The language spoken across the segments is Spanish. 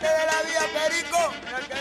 De la vía, Perico,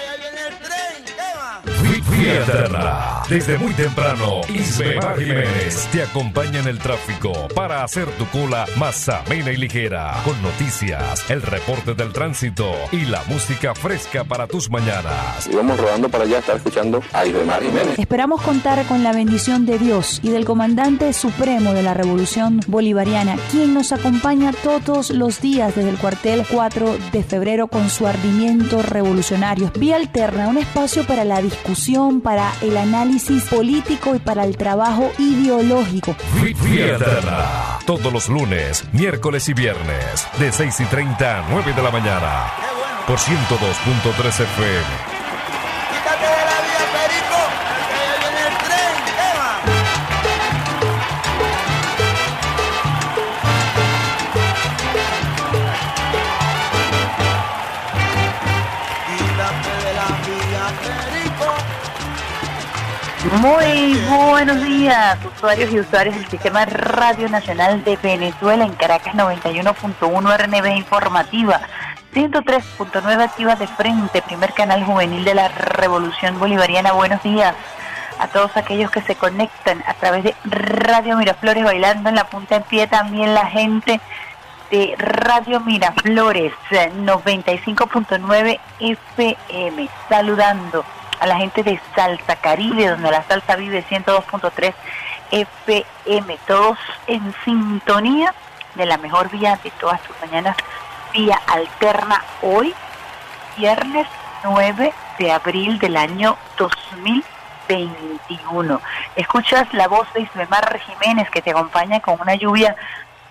Vía Eterna. Desde muy temprano, Isbemar Jiménez te acompaña en el tráfico para hacer tu cola más amena y ligera. Con noticias, el reporte del tránsito y la música fresca para tus mañanas. Y vamos rodando para allá, estar escuchando a Isbemar Jiménez. Esperamos contar con la bendición de Dios y del comandante supremo de la Revolución Bolivariana, quien nos acompaña todos los días desde el cuartel 4 de febrero con su ardimiento revolucionario. Vía Alterna, un espacio para la discusión para el análisis político y para el trabajo ideológico. Eterna. Todos los lunes, miércoles y viernes, de 6 y 30 a 9 de la mañana. Por 102.3 FM. Muy buenos días, usuarios y usuarias del Sistema Radio Nacional de Venezuela en Caracas 91.1 RNB Informativa, 103.9 Activa de Frente, primer canal juvenil de la Revolución Bolivariana. Buenos días a todos aquellos que se conectan a través de Radio Miraflores bailando en la punta en pie, también la gente de Radio Miraflores eh, 95.9 FM, saludando a la gente de Salsa Caribe, donde la salsa vive 102.3 FM, todos en sintonía de la mejor vía de todas sus mañanas, vía alterna hoy, viernes 9 de abril del año 2021. Escuchas la voz de Ismemar Jiménez que te acompaña con una lluvia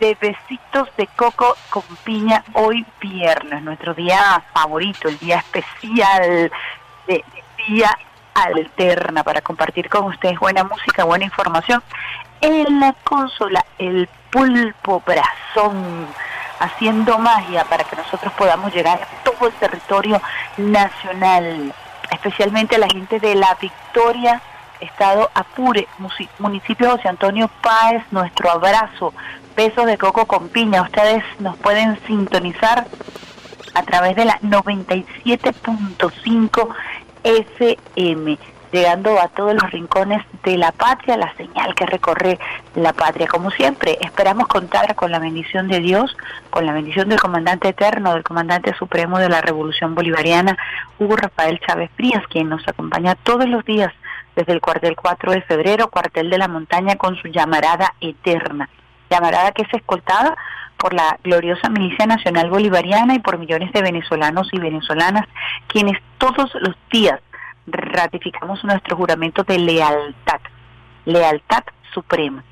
de besitos de coco con piña hoy viernes, nuestro día favorito, el día especial de, de Alterna para compartir con ustedes buena música, buena información. En la consola, el pulpo brazón haciendo magia para que nosotros podamos llegar a todo el territorio nacional, especialmente a la gente de La Victoria, Estado Apure, municipio José Antonio Páez, nuestro abrazo, besos de coco con piña. Ustedes nos pueden sintonizar a través de la 97.5 FM, llegando a todos los rincones de la patria, la señal que recorre la patria. Como siempre, esperamos contar con la bendición de Dios, con la bendición del comandante eterno, del comandante supremo de la Revolución Bolivariana, Hugo Rafael Chávez Frías, quien nos acompaña todos los días desde el cuartel 4 de febrero, cuartel de la montaña, con su llamarada eterna. Llamarada que es escoltada por la gloriosa Milicia Nacional Bolivariana y por millones de venezolanos y venezolanas, quienes todos los días ratificamos nuestro juramento de lealtad, lealtad suprema.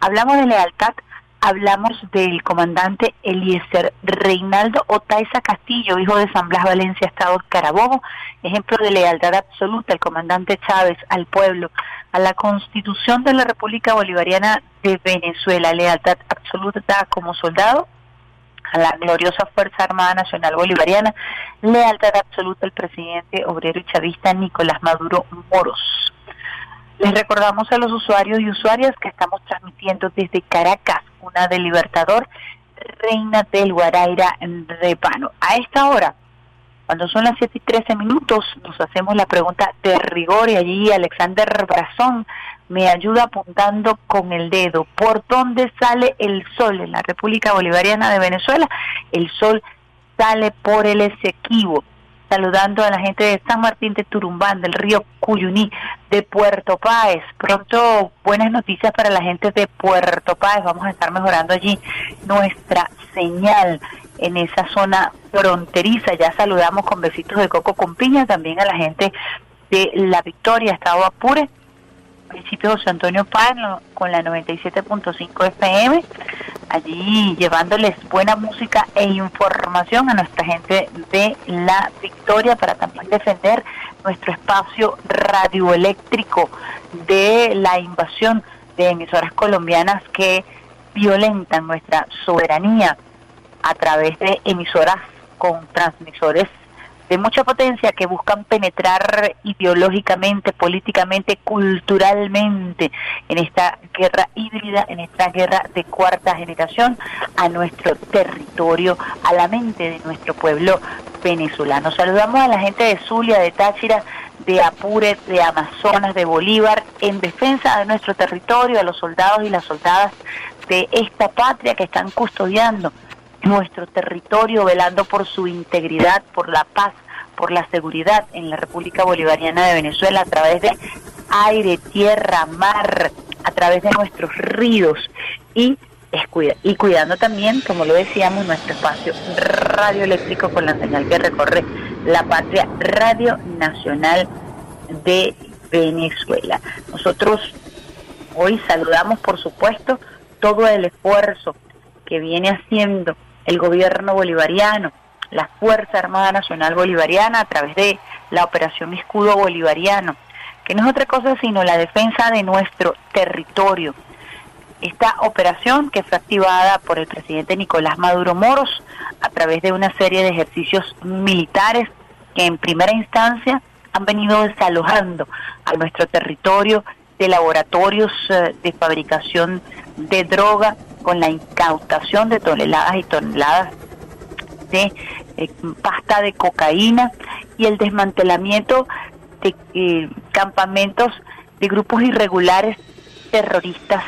Hablamos de lealtad, hablamos del comandante Eliezer Reinaldo Otaiza Castillo, hijo de San Blas Valencia, Estado Carabobo, ejemplo de lealtad absoluta, el comandante Chávez al pueblo, a la Constitución de la República Bolivariana de Venezuela, lealtad absoluta como soldado, a la gloriosa Fuerza Armada Nacional Bolivariana, lealtad absoluta al presidente obrero y chavista Nicolás Maduro Moros. Les recordamos a los usuarios y usuarias que estamos transmitiendo desde Caracas, una de Libertador, Reina del Guaraira Repano. A esta hora, cuando son las 7 y 13 minutos, nos hacemos la pregunta de rigor y allí Alexander Brazón me ayuda apuntando con el dedo. ¿Por dónde sale el sol en la República Bolivariana de Venezuela? El sol sale por el Esequibo. Saludando a la gente de San Martín de Turumbán, del río Cuyuní, de Puerto Páez. Pronto buenas noticias para la gente de Puerto Páez. Vamos a estar mejorando allí nuestra señal en esa zona fronteriza. Ya saludamos con besitos de coco con piña también a la gente de La Victoria, Estado Apure, municipio José Antonio Páez, con la 97.5 FM, allí llevándoles buena música e información a nuestra gente de La Victoria para también defender nuestro espacio radioeléctrico de la invasión de emisoras colombianas que violentan nuestra soberanía a través de emisoras con transmisores de mucha potencia que buscan penetrar ideológicamente, políticamente, culturalmente en esta guerra híbrida, en esta guerra de cuarta generación a nuestro territorio, a la mente de nuestro pueblo venezolanos. Saludamos a la gente de Zulia, de Táchira, de Apure, de Amazonas, de Bolívar, en defensa de nuestro territorio, a los soldados y las soldadas de esta patria que están custodiando nuestro territorio, velando por su integridad, por la paz, por la seguridad en la República Bolivariana de Venezuela a través de aire, tierra, mar, a través de nuestros ríos y, y cuidando también, como lo decíamos, nuestro espacio radioeléctrico con la señal que recorre la patria Radio Nacional de Venezuela. Nosotros hoy saludamos, por supuesto, todo el esfuerzo que viene haciendo el gobierno bolivariano, la Fuerza Armada Nacional Bolivariana a través de la Operación Escudo Bolivariano, que no es otra cosa sino la defensa de nuestro territorio. Esta operación que fue activada por el presidente Nicolás Maduro Moros a través de una serie de ejercicios militares que en primera instancia han venido desalojando a nuestro territorio de laboratorios eh, de fabricación de droga con la incautación de toneladas y toneladas de eh, pasta de cocaína y el desmantelamiento de eh, campamentos de grupos irregulares terroristas,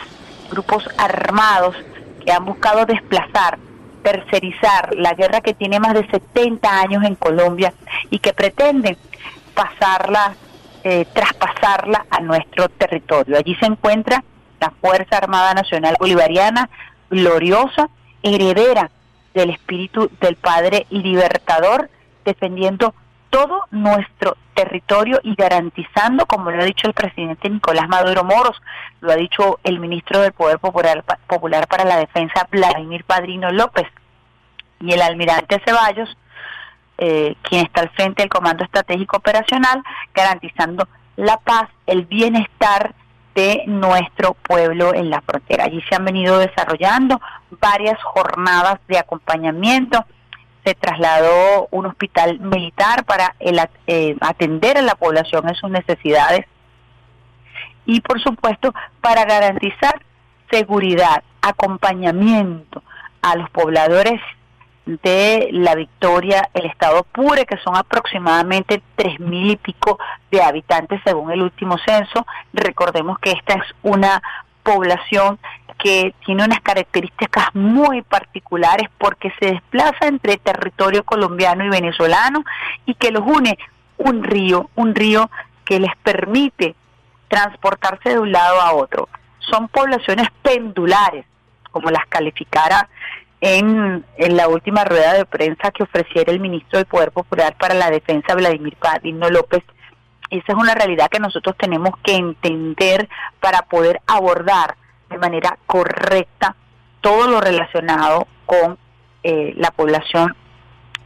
grupos armados que han buscado desplazar, tercerizar la guerra que tiene más de 70 años en Colombia y que pretenden pasarla, eh, traspasarla a nuestro territorio. Allí se encuentra la Fuerza Armada Nacional Bolivariana, gloriosa, heredera del espíritu del Padre Libertador, defendiendo todo nuestro territorio y garantizando, como lo ha dicho el presidente Nicolás Maduro Moros, lo ha dicho el ministro del Poder Popular, Popular para la Defensa, Vladimir Padrino López, y el almirante Ceballos, eh, quien está al frente del Comando Estratégico Operacional, garantizando la paz, el bienestar de nuestro pueblo en la frontera. Allí se han venido desarrollando varias jornadas de acompañamiento. Se trasladó un hospital militar para el, eh, atender a la población en sus necesidades y, por supuesto, para garantizar seguridad, acompañamiento a los pobladores de la Victoria, el estado Pure, que son aproximadamente tres mil y pico de habitantes según el último censo. Recordemos que esta es una población que tiene unas características muy particulares porque se desplaza entre territorio colombiano y venezolano y que los une un río, un río que les permite transportarse de un lado a otro. Son poblaciones pendulares, como las calificara en, la última rueda de prensa que ofreciera el ministro del Poder Popular para la Defensa, Vladimir Padrino López. Esa es una realidad que nosotros tenemos que entender para poder abordar de manera correcta todo lo relacionado con eh, la población,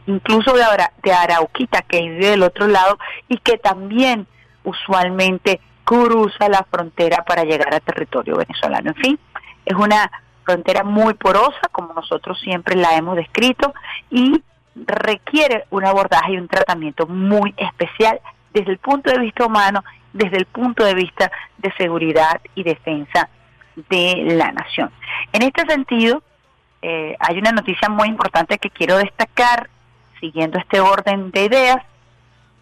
incluso de, de Arauquita, que vive del otro lado y que también usualmente cruza la frontera para llegar a territorio venezolano. En fin, es una frontera muy porosa, como nosotros siempre la hemos descrito, y requiere un abordaje y un tratamiento muy especial desde el punto de vista humano, desde el punto de vista de seguridad y defensa de la nación. En este sentido, eh, hay una noticia muy importante que quiero destacar, siguiendo este orden de ideas,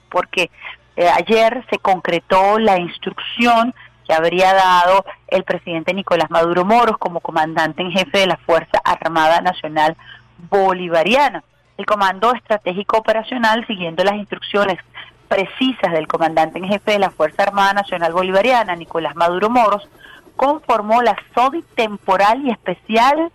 porque eh, ayer se concretó la instrucción que habría dado el presidente Nicolás Maduro Moros como comandante en jefe de la Fuerza Armada Nacional Bolivariana. El Comando Estratégico Operacional, siguiendo las instrucciones precisas del comandante en jefe de la Fuerza Armada Nacional Bolivariana, Nicolás Maduro Moros, conformó la SODI temporal y especial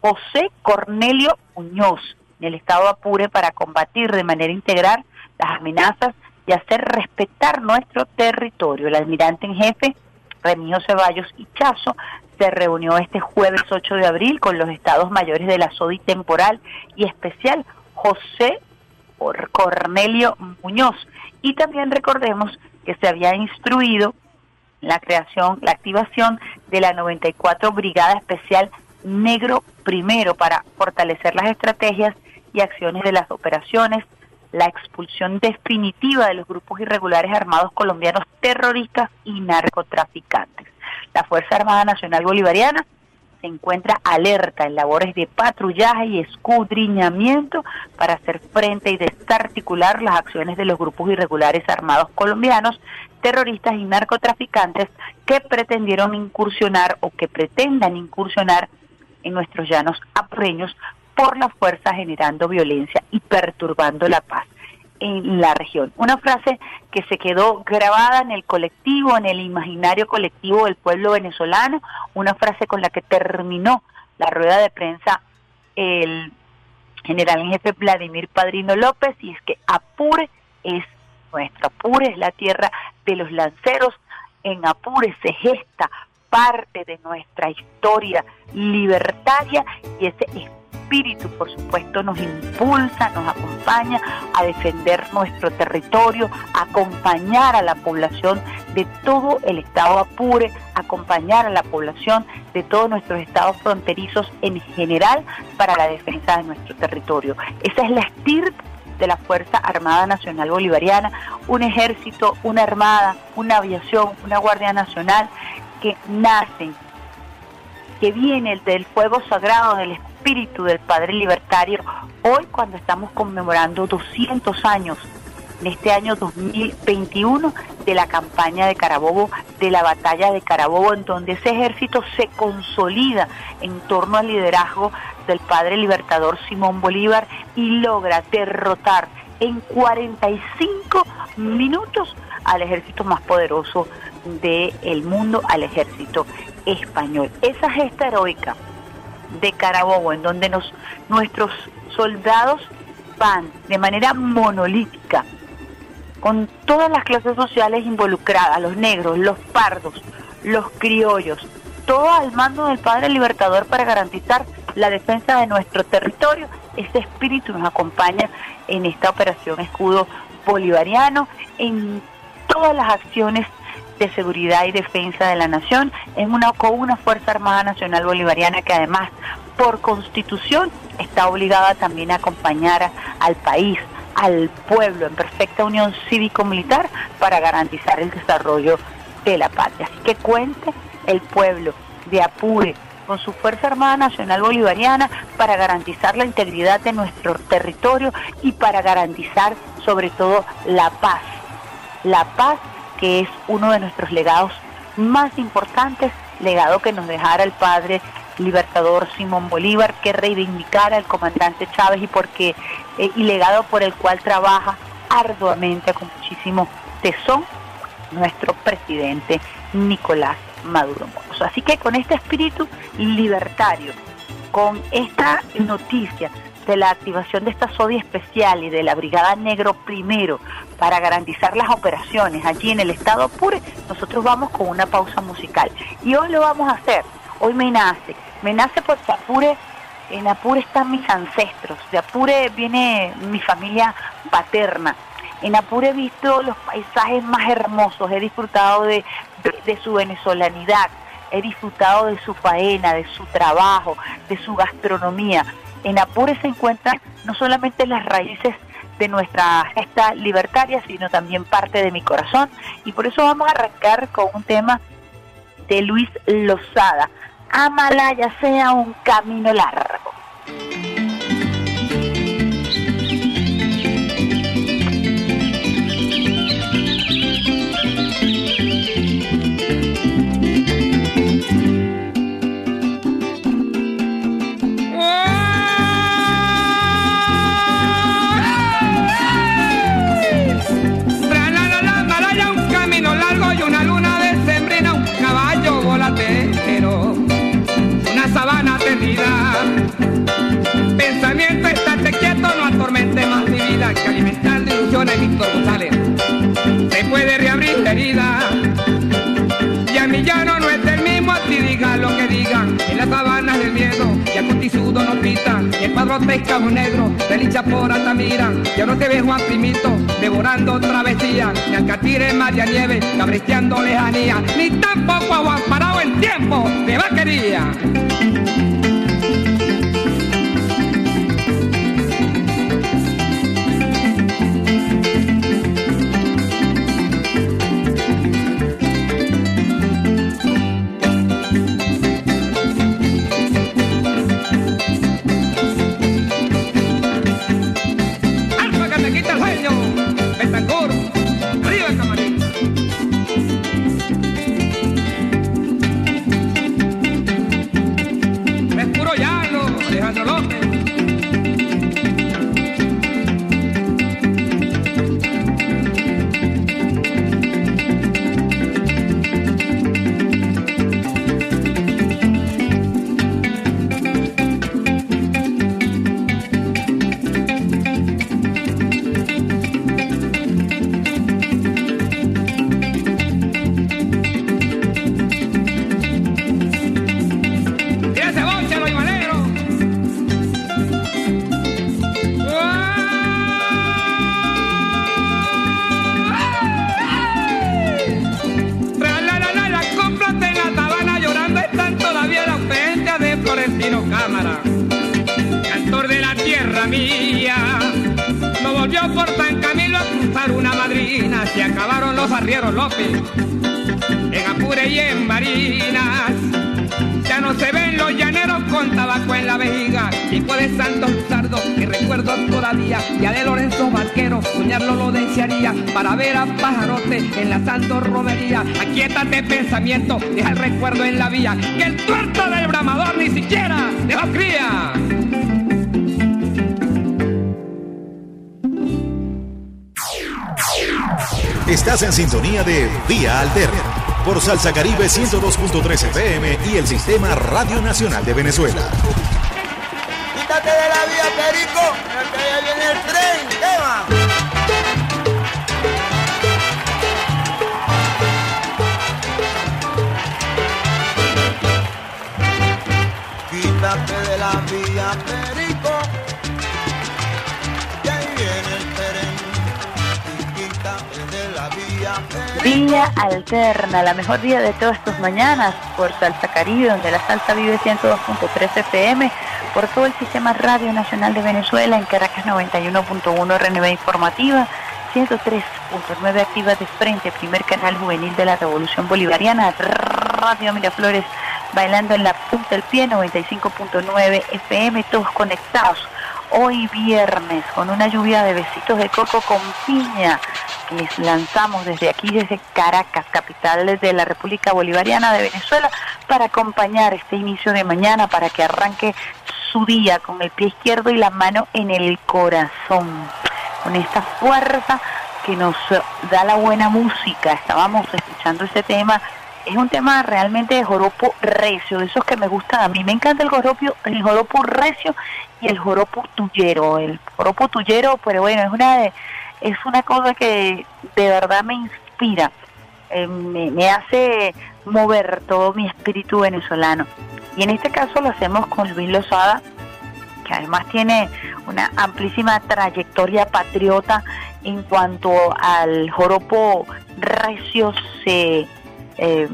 José Cornelio Muñoz en el estado Apure para combatir de manera integral las amenazas hacer respetar nuestro territorio. El almirante en jefe, Remigio Ceballos y Chazo, se reunió este jueves 8 de abril con los estados mayores de la SODI temporal y especial José Cornelio Muñoz. Y también recordemos que se había instruido la creación, la activación de la 94 Brigada Especial Negro Primero para fortalecer las estrategias y acciones de las operaciones la expulsión definitiva de los grupos irregulares armados colombianos terroristas y narcotraficantes. La Fuerza Armada Nacional Bolivariana se encuentra alerta en labores de patrullaje y escudriñamiento para hacer frente y desarticular las acciones de los grupos irregulares armados colombianos, terroristas y narcotraficantes que pretendieron incursionar o que pretendan incursionar en nuestros llanos apureños por la fuerza generando violencia y perturbando la paz en la región. Una frase que se quedó grabada en el colectivo, en el imaginario colectivo del pueblo venezolano, una frase con la que terminó la rueda de prensa el general en jefe Vladimir Padrino López, y es que Apure es nuestro, Apure es la tierra de los lanceros, en Apure se gesta parte de nuestra historia libertaria y ese espíritu, por supuesto, nos impulsa, nos acompaña a defender nuestro territorio, acompañar a la población de todo el estado Apure, acompañar a la población de todos nuestros estados fronterizos en general para la defensa de nuestro territorio. Esa es la estirpe de la Fuerza Armada Nacional Bolivariana, un ejército, una armada, una aviación, una Guardia Nacional que nacen, que viene del fuego sagrado del espíritu del Padre Libertario, hoy cuando estamos conmemorando 200 años, en este año 2021, de la campaña de Carabobo, de la batalla de Carabobo, en donde ese ejército se consolida en torno al liderazgo del Padre Libertador Simón Bolívar y logra derrotar en 45 minutos al ejército más poderoso del mundo, al ejército español. Esa gesta heroica de Carabobo, en donde nos, nuestros soldados van de manera monolítica, con todas las clases sociales involucradas, los negros, los pardos, los criollos, todo al mando del Padre Libertador para garantizar la defensa de nuestro territorio. Ese espíritu nos acompaña en esta operación escudo bolivariano, en todas las acciones de seguridad y defensa de la nación, en una, con una Fuerza Armada Nacional Bolivariana que además por constitución está obligada también a acompañar al país, al pueblo en perfecta unión cívico-militar para garantizar el desarrollo de la patria. Así que cuente el pueblo de Apure con su Fuerza Armada Nacional Bolivariana para garantizar la integridad de nuestro territorio y para garantizar sobre todo la paz. La paz que es uno de nuestros legados más importantes, legado que nos dejara el padre libertador Simón Bolívar, que reivindicara al comandante Chávez y porque eh, y legado por el cual trabaja arduamente con muchísimo tesón nuestro presidente Nicolás Maduro Moros. Así que con este espíritu libertario, con esta noticia de la activación de esta SODI especial y de la Brigada Negro primero para garantizar las operaciones allí en el estado Apure, nosotros vamos con una pausa musical. Y hoy lo vamos a hacer, hoy me nace, me nace porque Apure, en Apure están mis ancestros, de Apure viene mi familia paterna. En Apure he visto los paisajes más hermosos, he disfrutado de, su venezolanidad, he disfrutado de su faena, de su trabajo, de su gastronomía en Apure se encuentran no solamente las raíces de nuestra gesta libertaria, sino también parte de mi corazón. Y por eso vamos a arrancar con un tema de Luis Lozada. Amalaya sea un camino largo. Pita. Y el negro, de por Altamira. Ya no te ves Juan Primito, devorando travesía. Ni al Catire María Nieve, cabreteando lejanía. Ni tampoco a Juan Parado en tiempo de vaquería. Santo Romería. Aquietate pensamiento, deja el recuerdo en la vía. Que el tuerto del bramador ni siquiera dejó cría. Estás en sintonía de Vía Alterna por Salsa Caribe 102.13 FM y el Sistema Radio Nacional de Venezuela. Vía, Perico. Y la vía, Perico. Vía Alterna, la mejor día de todas tus mañanas por Salsa Caribe, donde la salsa vive 102.3 FM, por todo el Sistema Radio Nacional de Venezuela, en Caracas 91.1 RNB Informativa, 103.9 Activa de Frente, primer canal juvenil de la Revolución Bolivariana, Radio Miraflores, bailando en la punta del pie, 95.9 FM, todos conectados. Hoy viernes, con una lluvia de besitos de coco con piña, que lanzamos desde aquí, desde Caracas, capital de la República Bolivariana de Venezuela, para acompañar este inicio de mañana, para que arranque su día con el pie izquierdo y la mano en el corazón, con esta fuerza que nos da la buena música. Estábamos escuchando este tema. Es un tema realmente de joropo recio, de esos que me gustan a mí. Me encanta el joropo, el joropo recio y el joropo tuyero. El joropo tuyero, pero bueno, es una de, es una cosa que de verdad me inspira, eh, me, me hace mover todo mi espíritu venezolano. Y en este caso lo hacemos con Luis Lozada, que además tiene una amplísima trayectoria patriota en cuanto al joropo recio se, eh,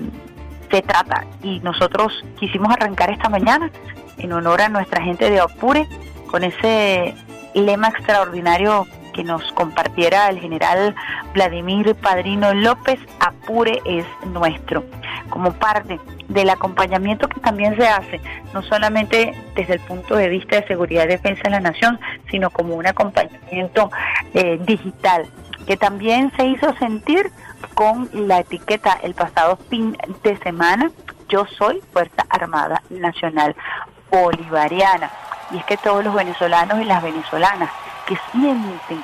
se trata. Y nosotros quisimos arrancar esta mañana en honor a nuestra gente de Apure con ese lema extraordinario que nos compartiera el general Vladimir Padrino López, Apure es nuestro, como parte del acompañamiento que también se hace, no solamente desde el punto de vista de seguridad y defensa de la nación, sino como un acompañamiento eh, digital, que también se hizo sentir con la etiqueta el pasado fin de semana, yo soy Fuerza Armada Nacional Bolivariana. Y es que todos los venezolanos y las venezolanas que sienten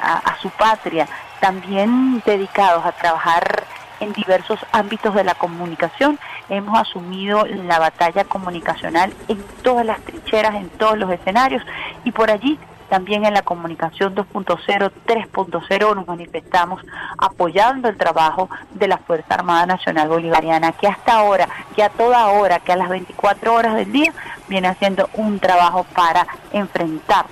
a, su patria, también dedicados a trabajar en diversos ámbitos de la comunicación, hemos asumido la batalla comunicacional en todas las trincheras, en todos los escenarios y por allí también en la comunicación 2.0, 3.0 nos manifestamos apoyando el trabajo de la Fuerza Armada Nacional Bolivariana, que hasta ahora, que a toda hora, que a las 24 horas del día, viene haciendo un trabajo para enfrentar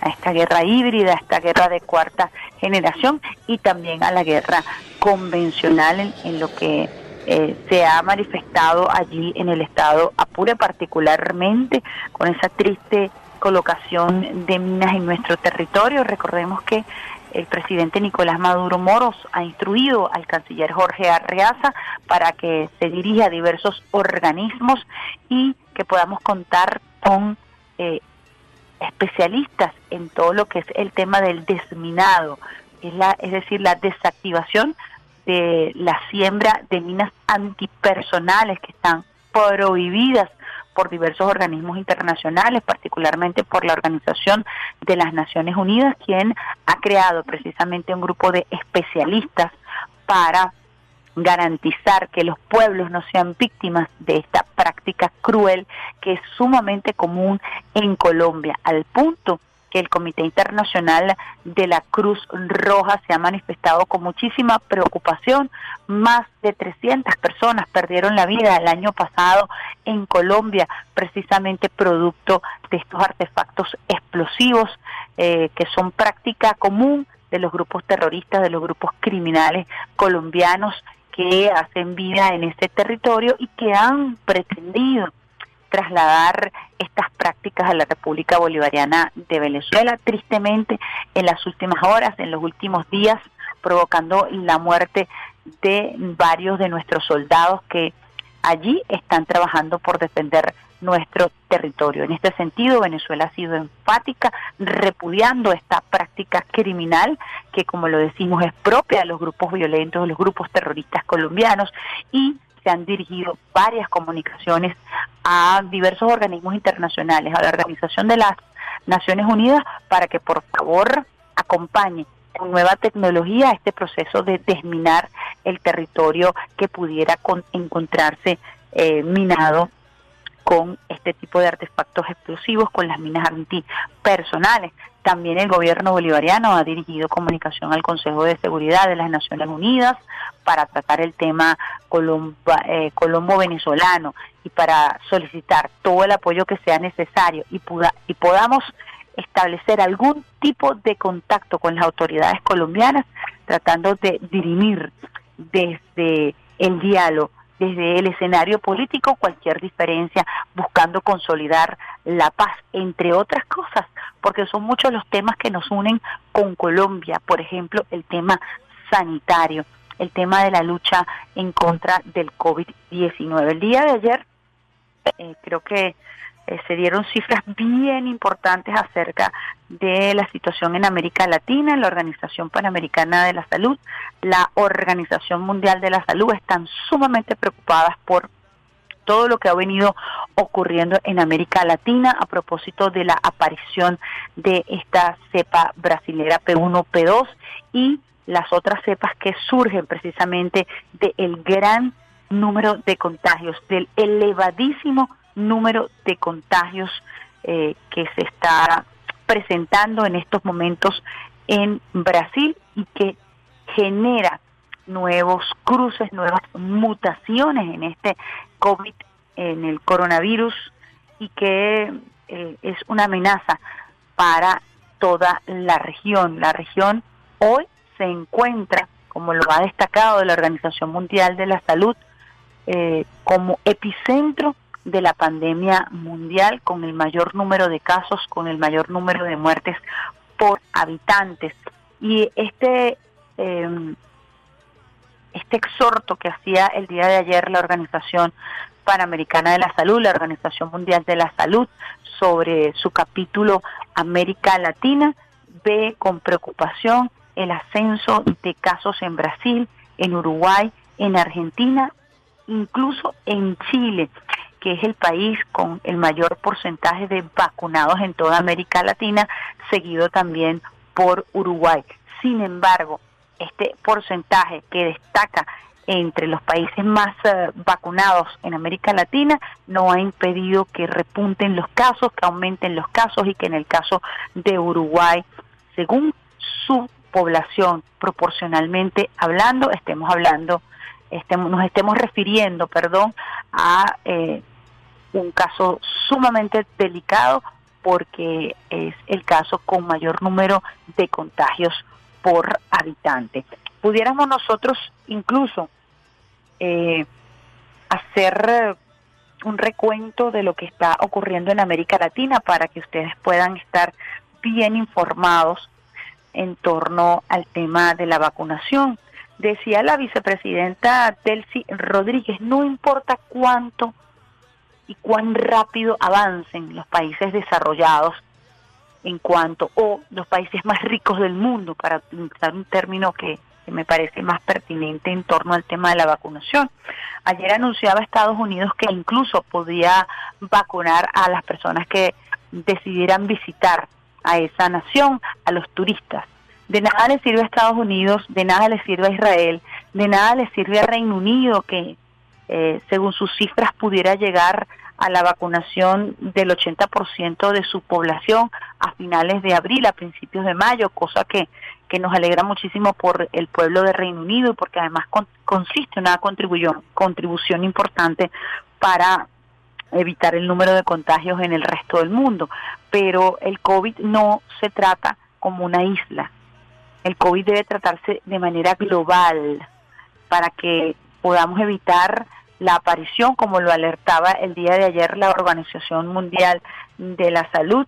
a esta guerra híbrida, a esta guerra de cuarta generación y también a la guerra convencional en, lo que eh, se ha manifestado allí en el estado Apure, particularmente con esa triste colocación de minas en nuestro territorio. Recordemos que el presidente Nicolás Maduro Moros ha instruido al canciller Jorge Arreaza para que se dirija a diversos organismos y que podamos contar con eh, especialistas en todo lo que es el tema del desminado, es, la, es decir, la desactivación de la siembra de minas antipersonales que están prohibidas por diversos organismos internacionales, particularmente por la Organización de las Naciones Unidas, quien ha creado precisamente un grupo de especialistas para garantizar que los pueblos no sean víctimas de esta práctica cruel que es sumamente común en Colombia, al punto que el Comité Internacional de la Cruz Roja se ha manifestado con muchísima preocupación. Más de 300 personas perdieron la vida el año pasado en Colombia, precisamente producto de estos artefactos explosivos eh, que son práctica común de los grupos terroristas, de los grupos criminales colombianos que hacen vida en este territorio y que han pretendido trasladar estas prácticas a la República Bolivariana de Venezuela. Tristemente, en las últimas horas, en los últimos días, provocando la muerte de varios de nuestros soldados que allí están trabajando por defender nuestro territorio. En este sentido, Venezuela ha sido enfática repudiando esta práctica criminal que, como lo decimos, es propia de los grupos violentos, de los grupos terroristas colombianos y se han dirigido varias comunicaciones a diversos organismos internacionales, a la Organización de las Naciones Unidas, para que por favor acompañe con nueva tecnología este proceso de desminar el territorio que pudiera encontrarse eh, minado con este tipo de artefactos explosivos, con las minas antipersonales. También el gobierno bolivariano ha dirigido comunicación al Consejo de Seguridad de las Naciones Unidas para tratar el tema eh, colombo-venezolano y para solicitar todo el apoyo que sea necesario y, y podamos establecer algún tipo de contacto con las autoridades colombianas, tratando de dirimir desde el diálogo desde el escenario político cualquier diferencia, buscando consolidar la paz, entre otras cosas, porque son muchos los temas que nos unen con Colombia, por ejemplo, el tema sanitario, el tema de la lucha en contra del COVID-19. El día de ayer, eh, creo que eh, se dieron cifras bien importantes acerca de la situación en América Latina, la Organización Panamericana de la Salud, la Organización Mundial de la Salud están sumamente preocupadas por todo lo que ha venido ocurriendo en América Latina a propósito de la aparición de esta cepa brasilera P1, P2 y las otras cepas que surgen precisamente del gran número de contagios, del elevadísimo número de contagios eh, que se está presentando en estos momentos en Brasil y que genera nuevos cruces, nuevas mutaciones en este COVID, en el coronavirus y que eh, es una amenaza para toda la región. La región hoy se encuentra, como lo ha destacado la Organización Mundial de la Salud, eh, como epicentro de la pandemia mundial con el mayor número de casos, con el mayor número de muertes por habitantes. Y este, em, este exhorto que hacía el día de ayer la Organización Panamericana de la Salud, la Organización Mundial de la Salud, sobre su capítulo América Latina, ve con preocupación el ascenso de casos en Brasil, en Uruguay, en Argentina, incluso en Chile que es el país con el mayor porcentaje de vacunados en toda América Latina, seguido también por Uruguay. Sin embargo, este porcentaje que destaca entre los países más eh, vacunados en América Latina no ha impedido que repunten los casos, que aumenten los casos y que en el caso de Uruguay, según su población proporcionalmente hablando, estemos hablando, estemos, nos estemos refiriendo, perdón, a eh, un caso sumamente delicado porque es el caso con mayor número de contagios por habitante. Pudiéramos nosotros incluso eh, hacer un recuento de lo que está ocurriendo en América Latina para que ustedes puedan estar bien informados en torno al tema de la vacunación. Decía la vicepresidenta Delcy Rodríguez, no importa cuánto y cuán rápido avancen los países desarrollados en cuanto, o los países más ricos del mundo, para utilizar un término que, me parece más pertinente en torno al tema de la vacunación. Ayer anunciaba Estados Unidos que incluso podía vacunar a las personas que decidieran visitar a esa nación, a los turistas. De nada le sirve a Estados Unidos, de nada le sirve a Israel, de nada le sirve a Reino Unido que eh, según sus cifras pudiera llegar a la vacunación del 80% de su población a finales de abril, a principios de mayo, cosa que, que nos alegra muchísimo por el pueblo de Reino Unido y porque además consiste en una contribución importante para evitar el número de contagios en el resto del mundo. Pero el COVID no se trata como una isla. El COVID debe tratarse de manera global para que podamos evitar la aparición, como lo alertaba el día de ayer la Organización Mundial de la Salud,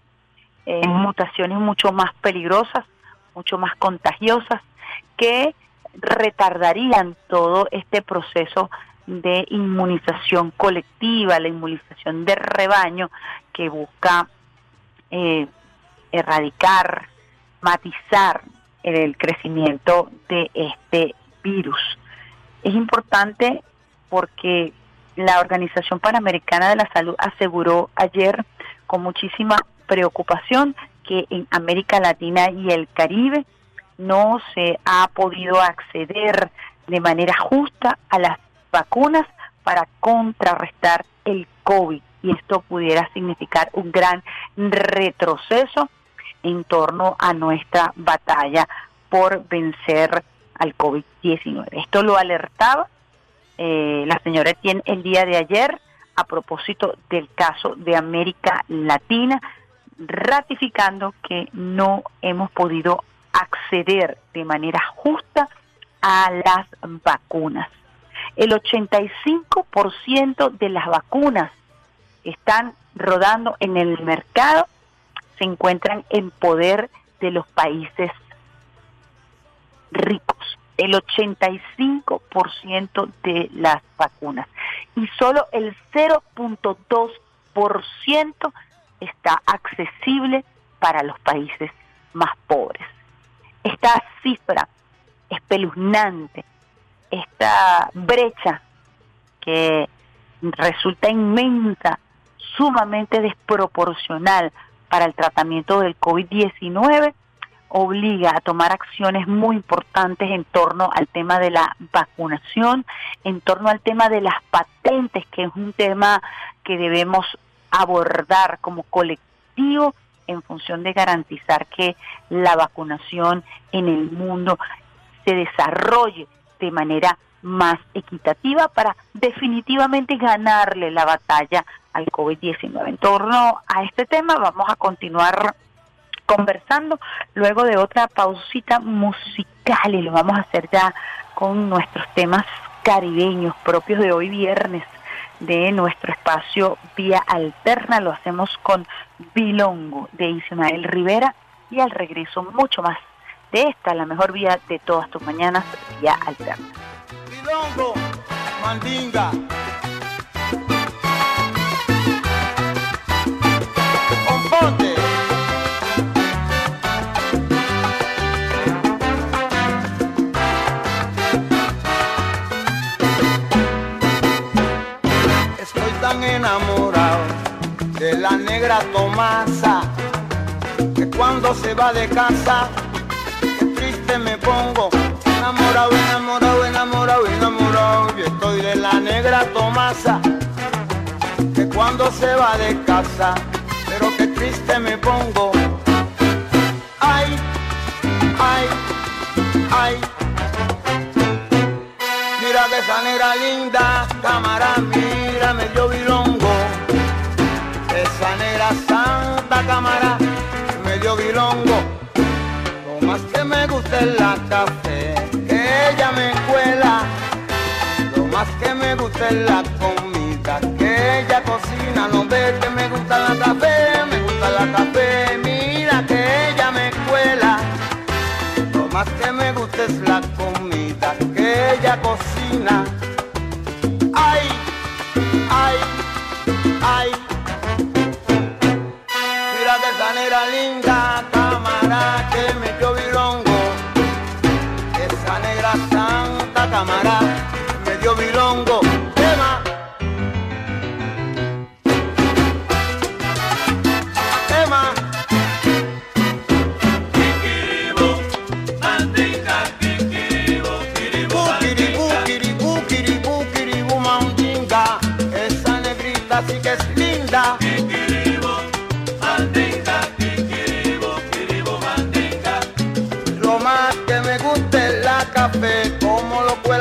en mutaciones mucho más peligrosas, mucho más contagiosas, que retardarían todo este proceso de inmunización colectiva, la inmunización de rebaño que busca eh, erradicar, matizar el crecimiento de este virus. Es importante porque la Organización Panamericana de la Salud aseguró ayer con muchísima preocupación que en América Latina y el Caribe no se ha podido acceder de manera justa a las vacunas para contrarrestar el COVID y esto pudiera significar un gran retroceso en torno a nuestra batalla por vencer al COVID-19. Esto lo alertaba eh, la señora Etienne el día de ayer a propósito del caso de América Latina, ratificando que no hemos podido acceder de manera justa a las vacunas. El 85% de las vacunas están rodando en el mercado se encuentran en poder de los países ricos, el 85% de las vacunas y solo el 0.2% está accesible para los países más pobres. Esta cifra espeluznante, esta brecha que resulta inmensa, sumamente desproporcional para el tratamiento del COVID-19, obliga a tomar acciones muy importantes en torno al tema de la vacunación, en torno al tema de las patentes, que es un tema que debemos abordar como colectivo en función de garantizar que la vacunación en el mundo se desarrolle de manera más equitativa para definitivamente ganarle la batalla al COVID-19. En torno a este tema vamos a continuar conversando luego de otra pausita musical y lo vamos a hacer ya con nuestros temas caribeños propios de hoy viernes de nuestro espacio Vía Alterna. Lo hacemos con Bilongo de Ismael Rivera y al regreso mucho más de esta, la mejor vía de todas tus mañanas, Vía Alterna. Bilongo, Mandinga. Componte. Estoy tan enamorado de la negra Tomasa que cuando se va de casa, qué triste me pongo. Yo estoy de la negra Tomasa que cuando se va de casa, pero qué triste me pongo. Ay, ay, ay. Mira que esa negra linda, cámara, mira medio bilongo. Esa negra santa cámara, medio bilongo. Lo más que me gusta es la café, más que me gusta es la comida, que ella cocina. No ve que me gusta la café, me gusta la café. Mira que ella me cuela. Lo más que me gusta es la comida que ella cocina.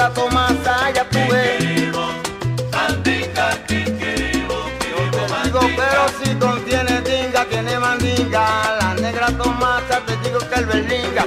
Cuela Tomasa, ya tuve. Pero si contiene tinga, tiene mandinga. La negra Tomasa, te digo que el berlinga,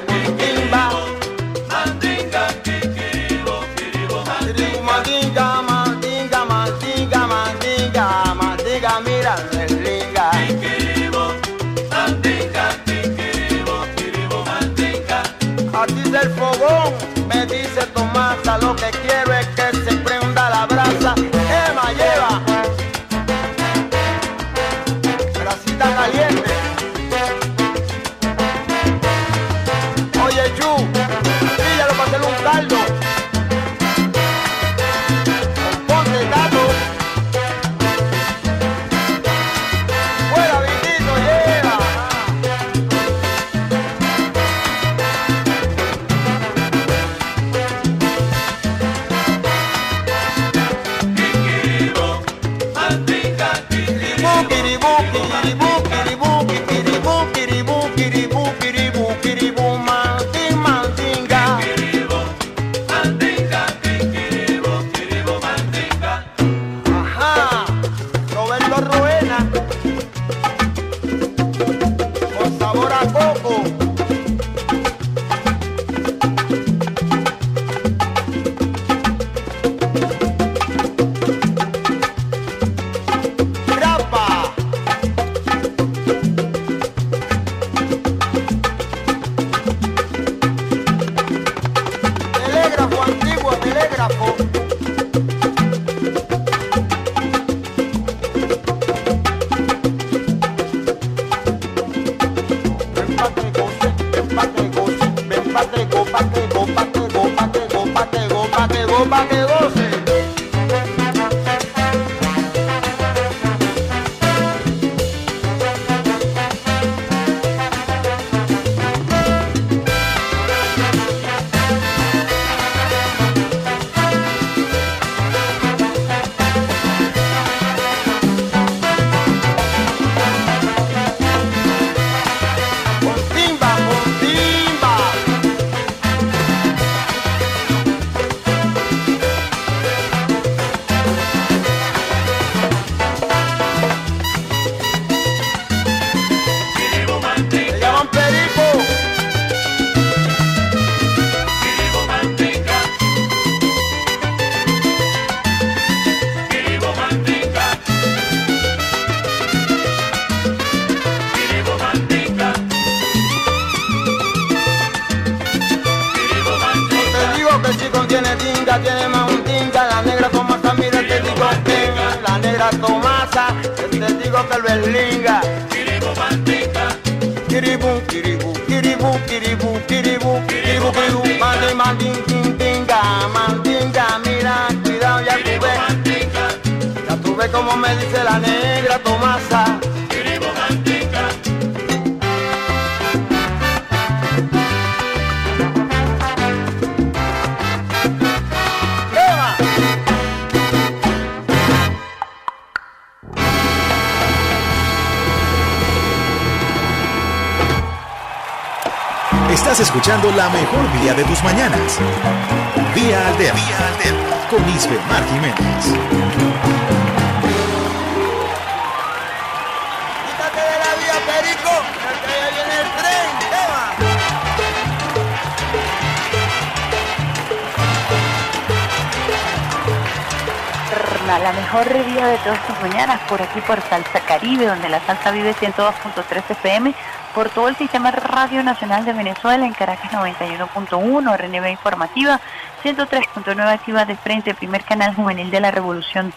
Donde la salsa vive 102.3 FM, por todo el sistema Radio Nacional de Venezuela en Caracas 91.1, RNB Informativa 103.9 activa de frente, primer canal juvenil de la Revolución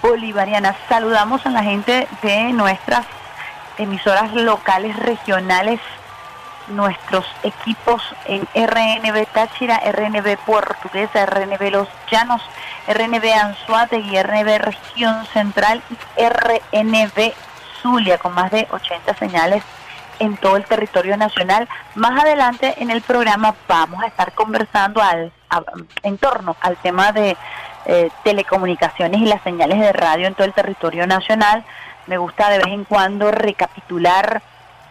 Bolivariana. Saludamos a la gente de nuestras emisoras locales, regionales, nuestros equipos en RNB Táchira, RNB Portuguesa, RNB Los Llanos, RNB Anzuategui, RNB Región Central y RNB Zulia, con más de 80 señales en todo el territorio nacional. Más adelante en el programa vamos a estar conversando al, en torno al tema de eh, telecomunicaciones y las señales de radio en todo el territorio nacional. Me gusta de vez en cuando recapitular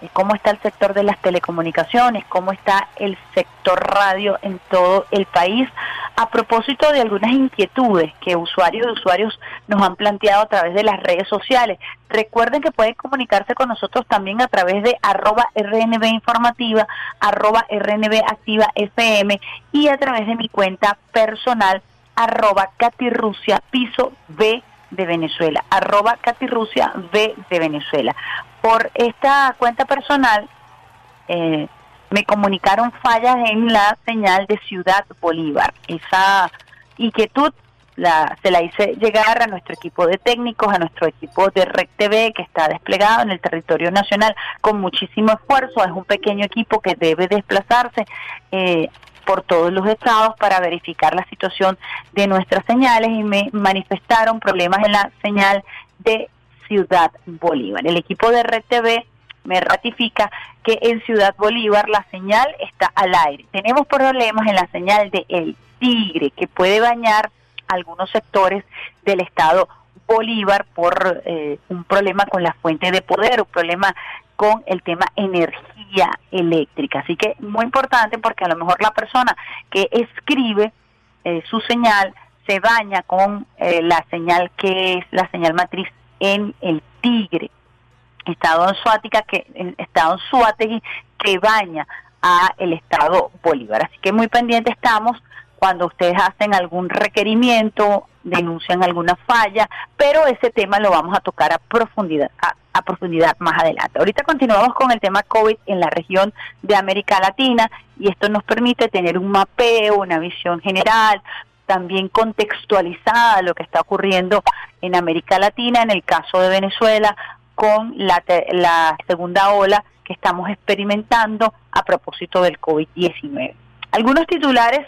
cómo está el sector de las telecomunicaciones, cómo está el sector radio en todo el país, a propósito de algunas inquietudes que usuarios y usuarios nos han planteado a través de las redes sociales. Recuerden que pueden comunicarse con nosotros también a través de arroba RNB Informativa, arroba RNB Activa FM y a través de mi cuenta personal, arroba Katy Rusia, piso B de Venezuela, arroba Katy Rusia B de Venezuela. Por esta cuenta personal, eh, me comunicaron fallas en la señal de Ciudad Bolívar. Esa inquietud la, se la hice llegar a nuestro equipo de técnicos, a nuestro equipo de REC TV que está desplegado en el territorio nacional con muchísimo esfuerzo. Es un pequeño equipo que debe desplazarse eh, por todos los estados para verificar la situación de nuestras señales y me manifestaron problemas en la señal de Ciudad Bolívar. El equipo de REC TV me ratifica que en Ciudad Bolívar la señal está al aire. Tenemos problemas en la señal de El Tigre que puede bañar algunos sectores del estado Bolívar por eh, un problema con la fuente de poder, un problema con el tema energía eléctrica. Así que muy importante porque a lo mejor la persona que escribe eh, su señal se baña con eh, la señal que es la señal matriz en el Tigre, estado en Suática, que estado en Suátegui, que baña a el estado Bolívar. Así que muy pendiente estamos cuando ustedes hacen algún requerimiento, denuncian alguna falla, pero ese tema lo vamos a tocar a profundidad, a, profundidad más adelante. Ahorita continuamos con el tema COVID en la región de América Latina y esto nos permite tener un mapeo, una visión general, también contextualizada lo que está ocurriendo en América Latina, en el caso de Venezuela, con la, la segunda ola que estamos experimentando a propósito del COVID-19. Algunos titulares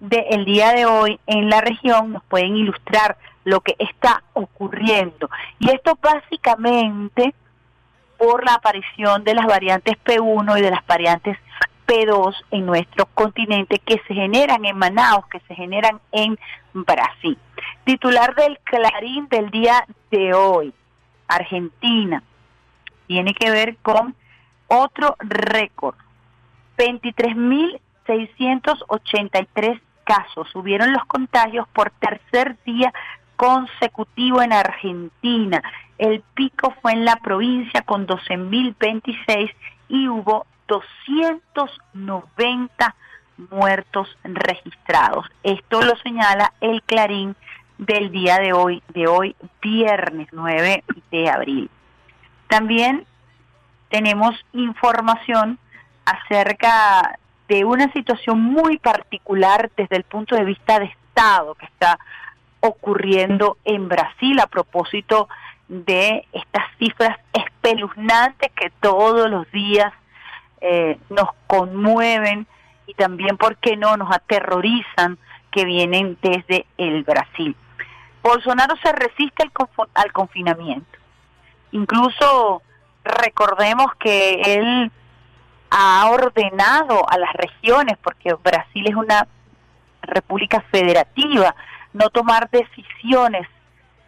del día de hoy en la región nos pueden ilustrar lo que está ocurriendo. Y esto básicamente por la aparición de las variantes P1 y de las variantes P2 en nuestro continente que se generan en Manaus, que se generan en Brasil. Titular del Clarín del día de hoy, Argentina, tiene que ver con otro récord, 23.683 casos, subieron los contagios por tercer día consecutivo en Argentina. El pico fue en la provincia con 12.026 y hubo 290 muertos registrados. Esto lo señala el Clarín del día de hoy, de hoy viernes 9 de abril. También tenemos información acerca de una situación muy particular desde el punto de vista de Estado que está ocurriendo en Brasil a propósito de estas cifras espeluznantes que todos los días eh, nos conmueven y también, ¿por qué no?, nos aterrorizan que vienen desde el Brasil. Bolsonaro se resiste al, al confinamiento. Incluso recordemos que él ha ordenado a las regiones, porque Brasil es una república federativa, no tomar decisiones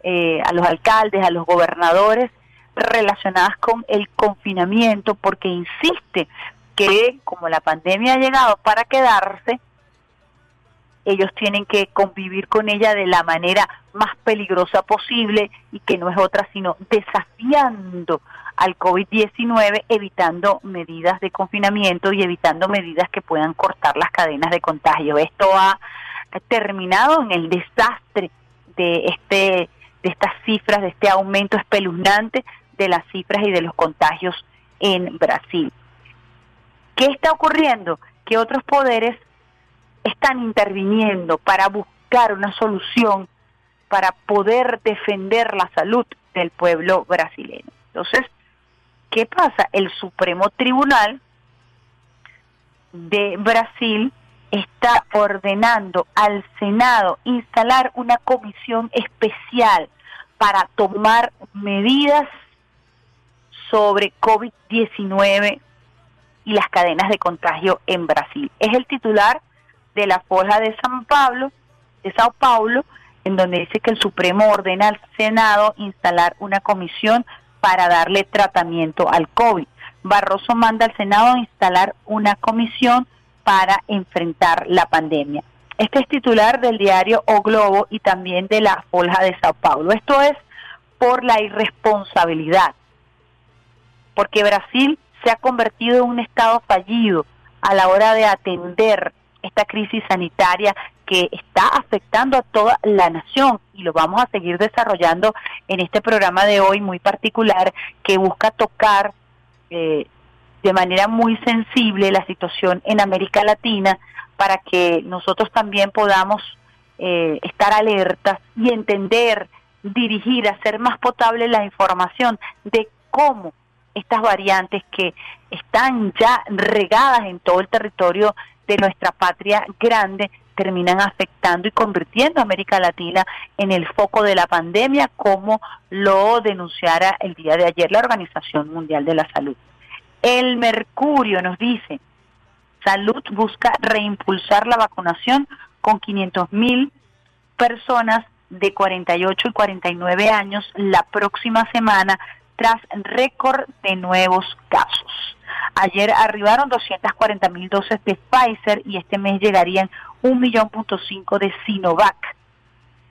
eh, a los alcaldes, a los gobernadores relacionadas con el confinamiento, porque insiste que como la pandemia ha llegado para quedarse, ellos tienen que convivir con ella de la manera más peligrosa posible y que no es otra sino desafiando al COVID-19, evitando medidas de confinamiento y evitando medidas que puedan cortar las cadenas de contagio. Esto ha terminado en el desastre de este de estas cifras, de este aumento espeluznante de las cifras y de los contagios en Brasil. ¿Qué está ocurriendo? Que otros poderes están interviniendo para buscar una solución para poder defender la salud del pueblo brasileño. Entonces, ¿qué pasa? El Supremo Tribunal de Brasil está ordenando al Senado instalar una comisión especial para tomar medidas sobre COVID-19 y las cadenas de contagio en Brasil. Es el titular de la Forja de San Pablo, de Sao Paulo, en donde dice que el Supremo ordena al Senado instalar una comisión para darle tratamiento al COVID. Barroso manda al Senado a instalar una comisión para enfrentar la pandemia. Este es titular del diario O Globo y también de la Folja de Sao Paulo. Esto es por la irresponsabilidad, porque Brasil se ha convertido en un estado fallido a la hora de atender esta crisis sanitaria que está afectando a toda la nación y lo vamos a seguir desarrollando en este programa de hoy muy particular que busca tocar eh, de manera muy sensible la situación en América Latina para que nosotros también podamos eh, estar alertas y entender, dirigir, hacer más potable la información de cómo estas variantes que están ya regadas en todo el territorio de nuestra patria grande terminan afectando y convirtiendo a América Latina en el foco de la pandemia, como lo denunciara el día de ayer la Organización Mundial de la Salud. El Mercurio nos dice, Salud busca reimpulsar la vacunación con 500 mil personas de 48 y 49 años la próxima semana tras récord de nuevos casos. Ayer arribaron 240 mil dosis de Pfizer y este mes llegarían un millón punto cinco de Sinovac.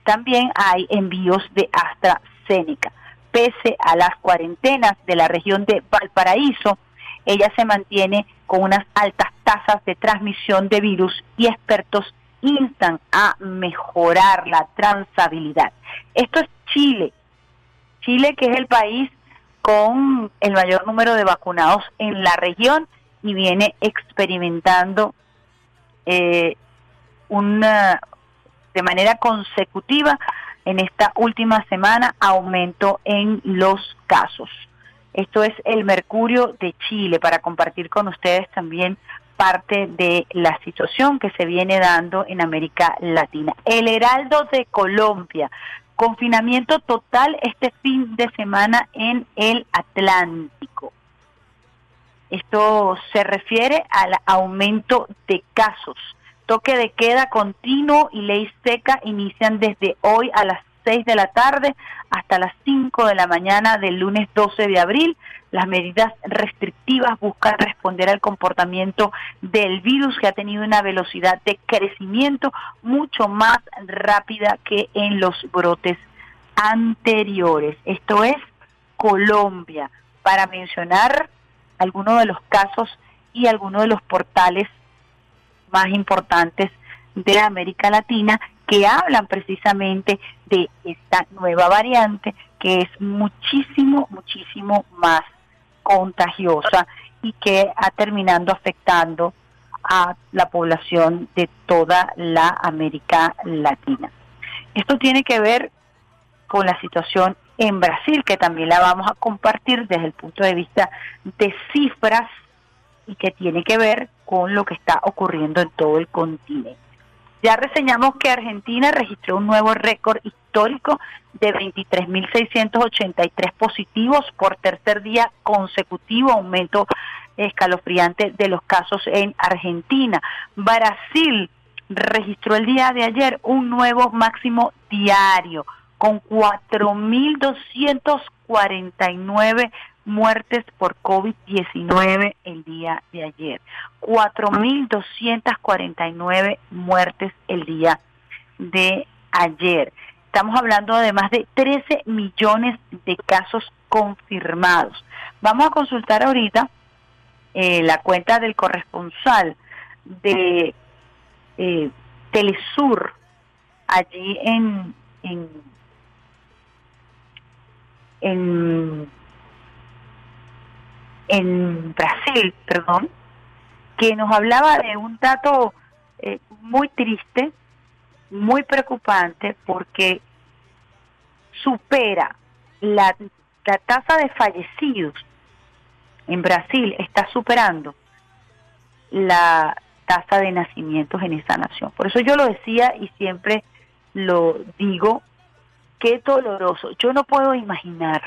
También hay envíos de AstraZeneca. Pese a las cuarentenas de la región de Valparaíso, ella se mantiene con unas altas tasas de transmisión de virus y expertos instan a mejorar la transabilidad. Esto es Chile. Chile que es el país con el mayor número de vacunados en la región y viene experimentando eh, una, de manera consecutiva en esta última semana aumento en los casos. Esto es el Mercurio de Chile para compartir con ustedes también parte de la situación que se viene dando en América Latina. El Heraldo de Colombia Confinamiento total este fin de semana en el Atlántico. Esto se refiere al aumento de casos. Toque de queda continuo y ley seca inician desde hoy a las 6 de la tarde hasta las 5 de la mañana del lunes 12 de abril. Las medidas restrictivas buscan responder al comportamiento del virus que ha tenido una velocidad de crecimiento mucho más rápida que en los brotes anteriores. Esto es Colombia, para mencionar algunos de los casos y algunos de los portales más importantes de América Latina que hablan precisamente de esta nueva variante que es muchísimo, muchísimo más contagiosa y que ha terminando afectando a la población de toda la América Latina. Esto tiene que ver con la situación en Brasil, que también la vamos a compartir desde el punto de vista de cifras y que tiene que ver con lo que está ocurriendo en todo el continente. Ya reseñamos que Argentina registró un nuevo récord histórico de 23.683 positivos por tercer día consecutivo, aumento escalofriante de los casos en Argentina. Brasil registró el día de ayer un nuevo máximo diario con 4.249 muertes por COVID-19 el día de ayer. 4.249 muertes el día de ayer. Estamos hablando de más de 13 millones de casos confirmados. Vamos a consultar ahorita eh, la cuenta del corresponsal de eh, Telesur allí en, en, en en Brasil, perdón, que nos hablaba de un dato eh, muy triste, muy preocupante, porque supera la, la tasa de fallecidos en Brasil, está superando la tasa de nacimientos en esa nación. Por eso yo lo decía y siempre lo digo, qué doloroso. Yo no puedo imaginar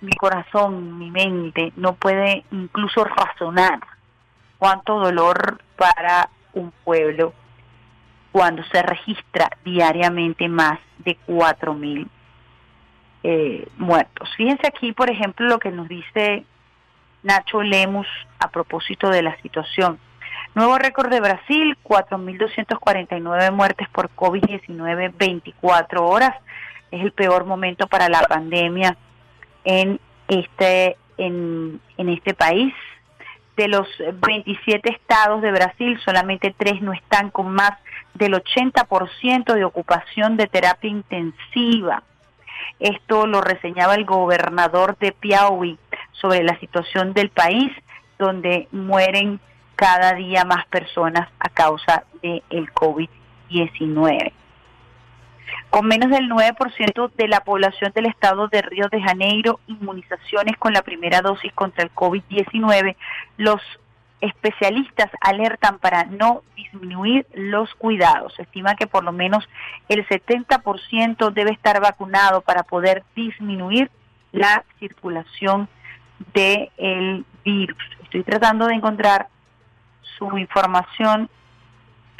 mi corazón, mi mente no puede incluso razonar cuánto dolor para un pueblo cuando se registra diariamente más de cuatro mil eh, muertos. Fíjense aquí, por ejemplo, lo que nos dice Nacho Lemus a propósito de la situación. Nuevo récord de Brasil, 4.249 muertes por COVID-19, 24 horas. Es el peor momento para la pandemia en este, en, en este país. De los 27 estados de Brasil, solamente tres no están con más del 80% de ocupación de terapia intensiva. Esto lo reseñaba el gobernador de Piauí sobre la situación del país donde mueren cada día más personas a causa del el COVID-19. Con menos del 9% de la población del estado de Río de Janeiro, inmunizaciones con la primera dosis contra el COVID-19, los especialistas alertan para no disminuir los cuidados. Se estima que por lo menos el 70% debe estar vacunado para poder disminuir la circulación del virus. Estoy tratando de encontrar su información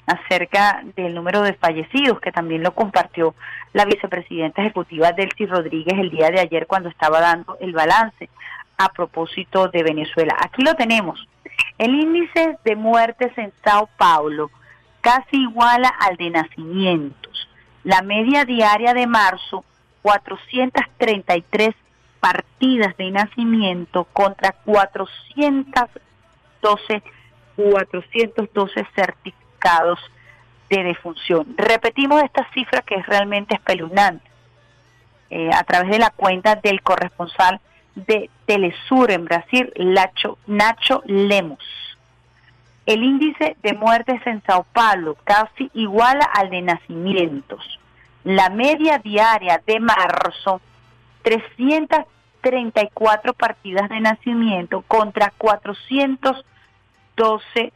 acerca del número de fallecidos, que también lo compartió la vicepresidenta ejecutiva Delcy Rodríguez el día de ayer cuando estaba dando el balance a propósito de Venezuela. Aquí lo tenemos. El índice de muertes en Sao Paulo casi iguala al de nacimientos. La media diaria de marzo, 433 partidas de nacimiento contra 412, 412 certificados de defunción. Repetimos esta cifra que es realmente espeluznante. Eh, a través de la cuenta del corresponsal de Telesur en Brasil, Nacho Lemos. El índice de muertes en Sao Paulo casi iguala al de nacimientos. La media diaria de marzo, 334 partidas de nacimiento contra 412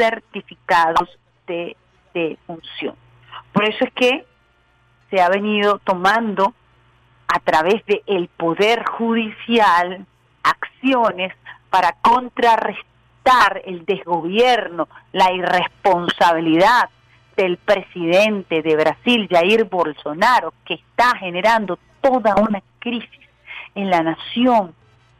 certificados de, de función. Por eso es que se ha venido tomando a través del el poder judicial acciones para contrarrestar el desgobierno, la irresponsabilidad del presidente de Brasil, Jair Bolsonaro, que está generando toda una crisis en la nación,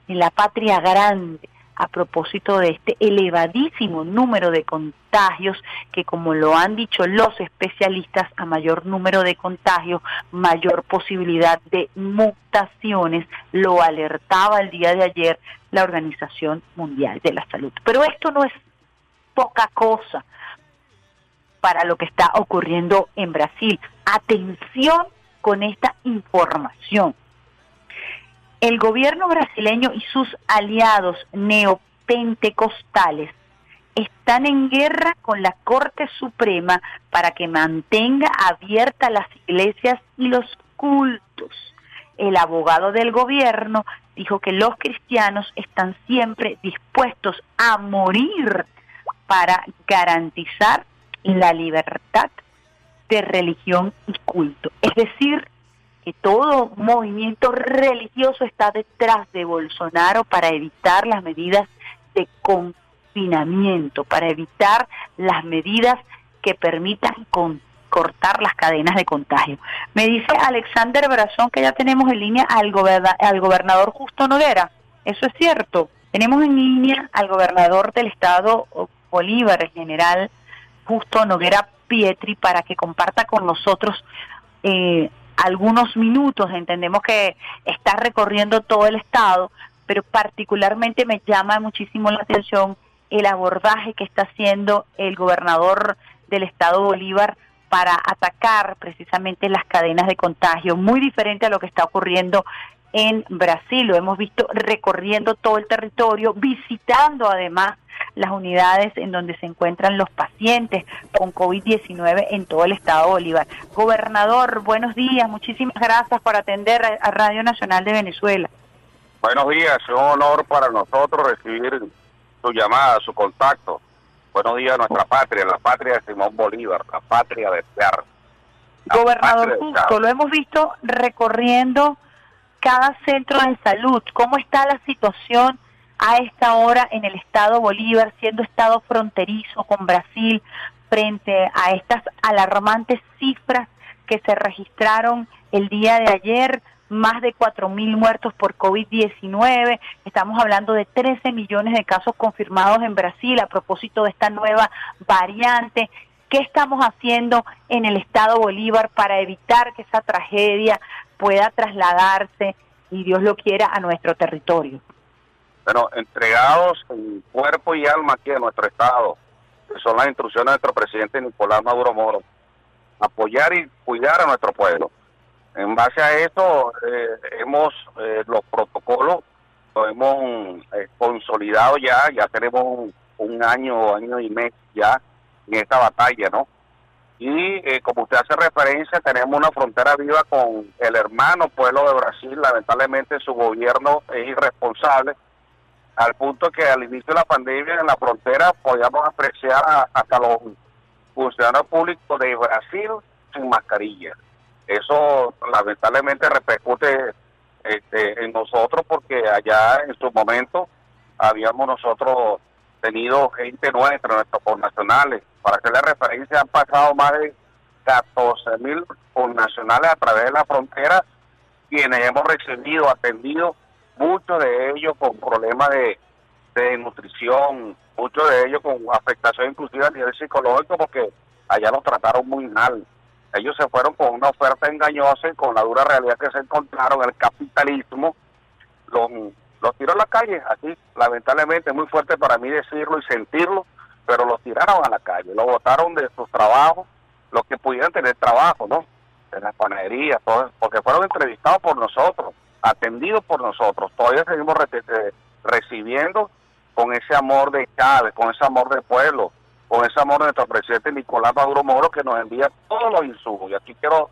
en la patria grande, a propósito de este elevadísimo número de contagios que como lo han dicho los especialistas, a mayor número de contagios, mayor posibilidad de mutaciones, lo alertaba el día de ayer la Organización Mundial de la Salud. Pero esto no es poca cosa para lo que está ocurriendo en Brasil. Atención con esta información el gobierno brasileño y sus aliados neopentecostales están en guerra con la Corte Suprema para que mantenga abiertas las iglesias y los cultos. El abogado del gobierno dijo que los cristianos están siempre dispuestos a morir para garantizar la libertad de religión y culto. Es decir, que todo movimiento religioso está detrás de Bolsonaro para evitar las medidas de confinamiento, para evitar las medidas que permitan cortar las cadenas de contagio. Me dice Alexander Brazón que ya tenemos en línea al, al gobernador Justo Noguera. Eso es cierto. Tenemos en línea al gobernador del estado Bolívar, el general Justo Noguera Pietri, para que comparta con nosotros eh, algunos minutos, entendemos que está recorriendo todo el estado, pero particularmente me llama muchísimo la atención el abordaje que está haciendo el gobernador del estado Bolívar para atacar precisamente las cadenas de contagio, muy diferente a lo que está ocurriendo en Brasil. Lo hemos visto recorriendo todo el territorio, visitando además las unidades en donde se encuentran los pacientes con COVID-19 en todo el estado de Bolívar. Gobernador, buenos días, muchísimas gracias por atender a Radio Nacional de Venezuela. Buenos días, es un honor para nosotros recibir su llamada, su contacto. Buenos días a nuestra patria, la patria de Simón Bolívar, la patria de Ser. Gobernador Justo, lo hemos visto recorriendo cada centro de salud. ¿Cómo está la situación a esta hora en el estado Bolívar, siendo estado fronterizo con Brasil, frente a estas alarmantes cifras que se registraron el día de ayer? más de mil muertos por COVID-19, estamos hablando de 13 millones de casos confirmados en Brasil a propósito de esta nueva variante. ¿Qué estamos haciendo en el estado Bolívar para evitar que esa tragedia pueda trasladarse y Dios lo quiera a nuestro territorio. Bueno, entregados en cuerpo y alma aquí en nuestro Estado, que son las instrucciones de nuestro presidente Nicolás Maduro Moro, apoyar y cuidar a nuestro pueblo. En base a esto, eh, hemos eh, los protocolos lo hemos eh, consolidado ya, ya tenemos un, un año, año y mes ya en esta batalla, ¿no? Y eh, como usted hace referencia, tenemos una frontera viva con el hermano pueblo de Brasil. Lamentablemente su gobierno es irresponsable, al punto que al inicio de la pandemia en la frontera podíamos apreciar hasta los funcionarios públicos de Brasil sin mascarilla. Eso lamentablemente repercute este, en nosotros porque allá en su momento habíamos nosotros tenido gente nuestra, nuestros nacionales para hacerle referencia, han pasado más de 14 mil nacionales a través de la frontera, quienes hemos recibido, atendido, muchos de ellos con problemas de, de nutrición, muchos de ellos con afectación inclusive a nivel psicológico, porque allá los trataron muy mal. Ellos se fueron con una oferta engañosa y con la dura realidad que se encontraron, el capitalismo, los, los tiró a la calle, así, lamentablemente, muy fuerte para mí decirlo y sentirlo, pero los tiraron a la calle, los botaron de sus trabajos, los que pudieran tener trabajo, ¿no? De las panaderías, porque fueron entrevistados por nosotros, atendidos por nosotros. Todavía seguimos eh, recibiendo con ese amor de Chávez, con ese amor del pueblo, con ese amor de nuestro presidente Nicolás Maduro Moro que nos envía todos los insumos. Y aquí quiero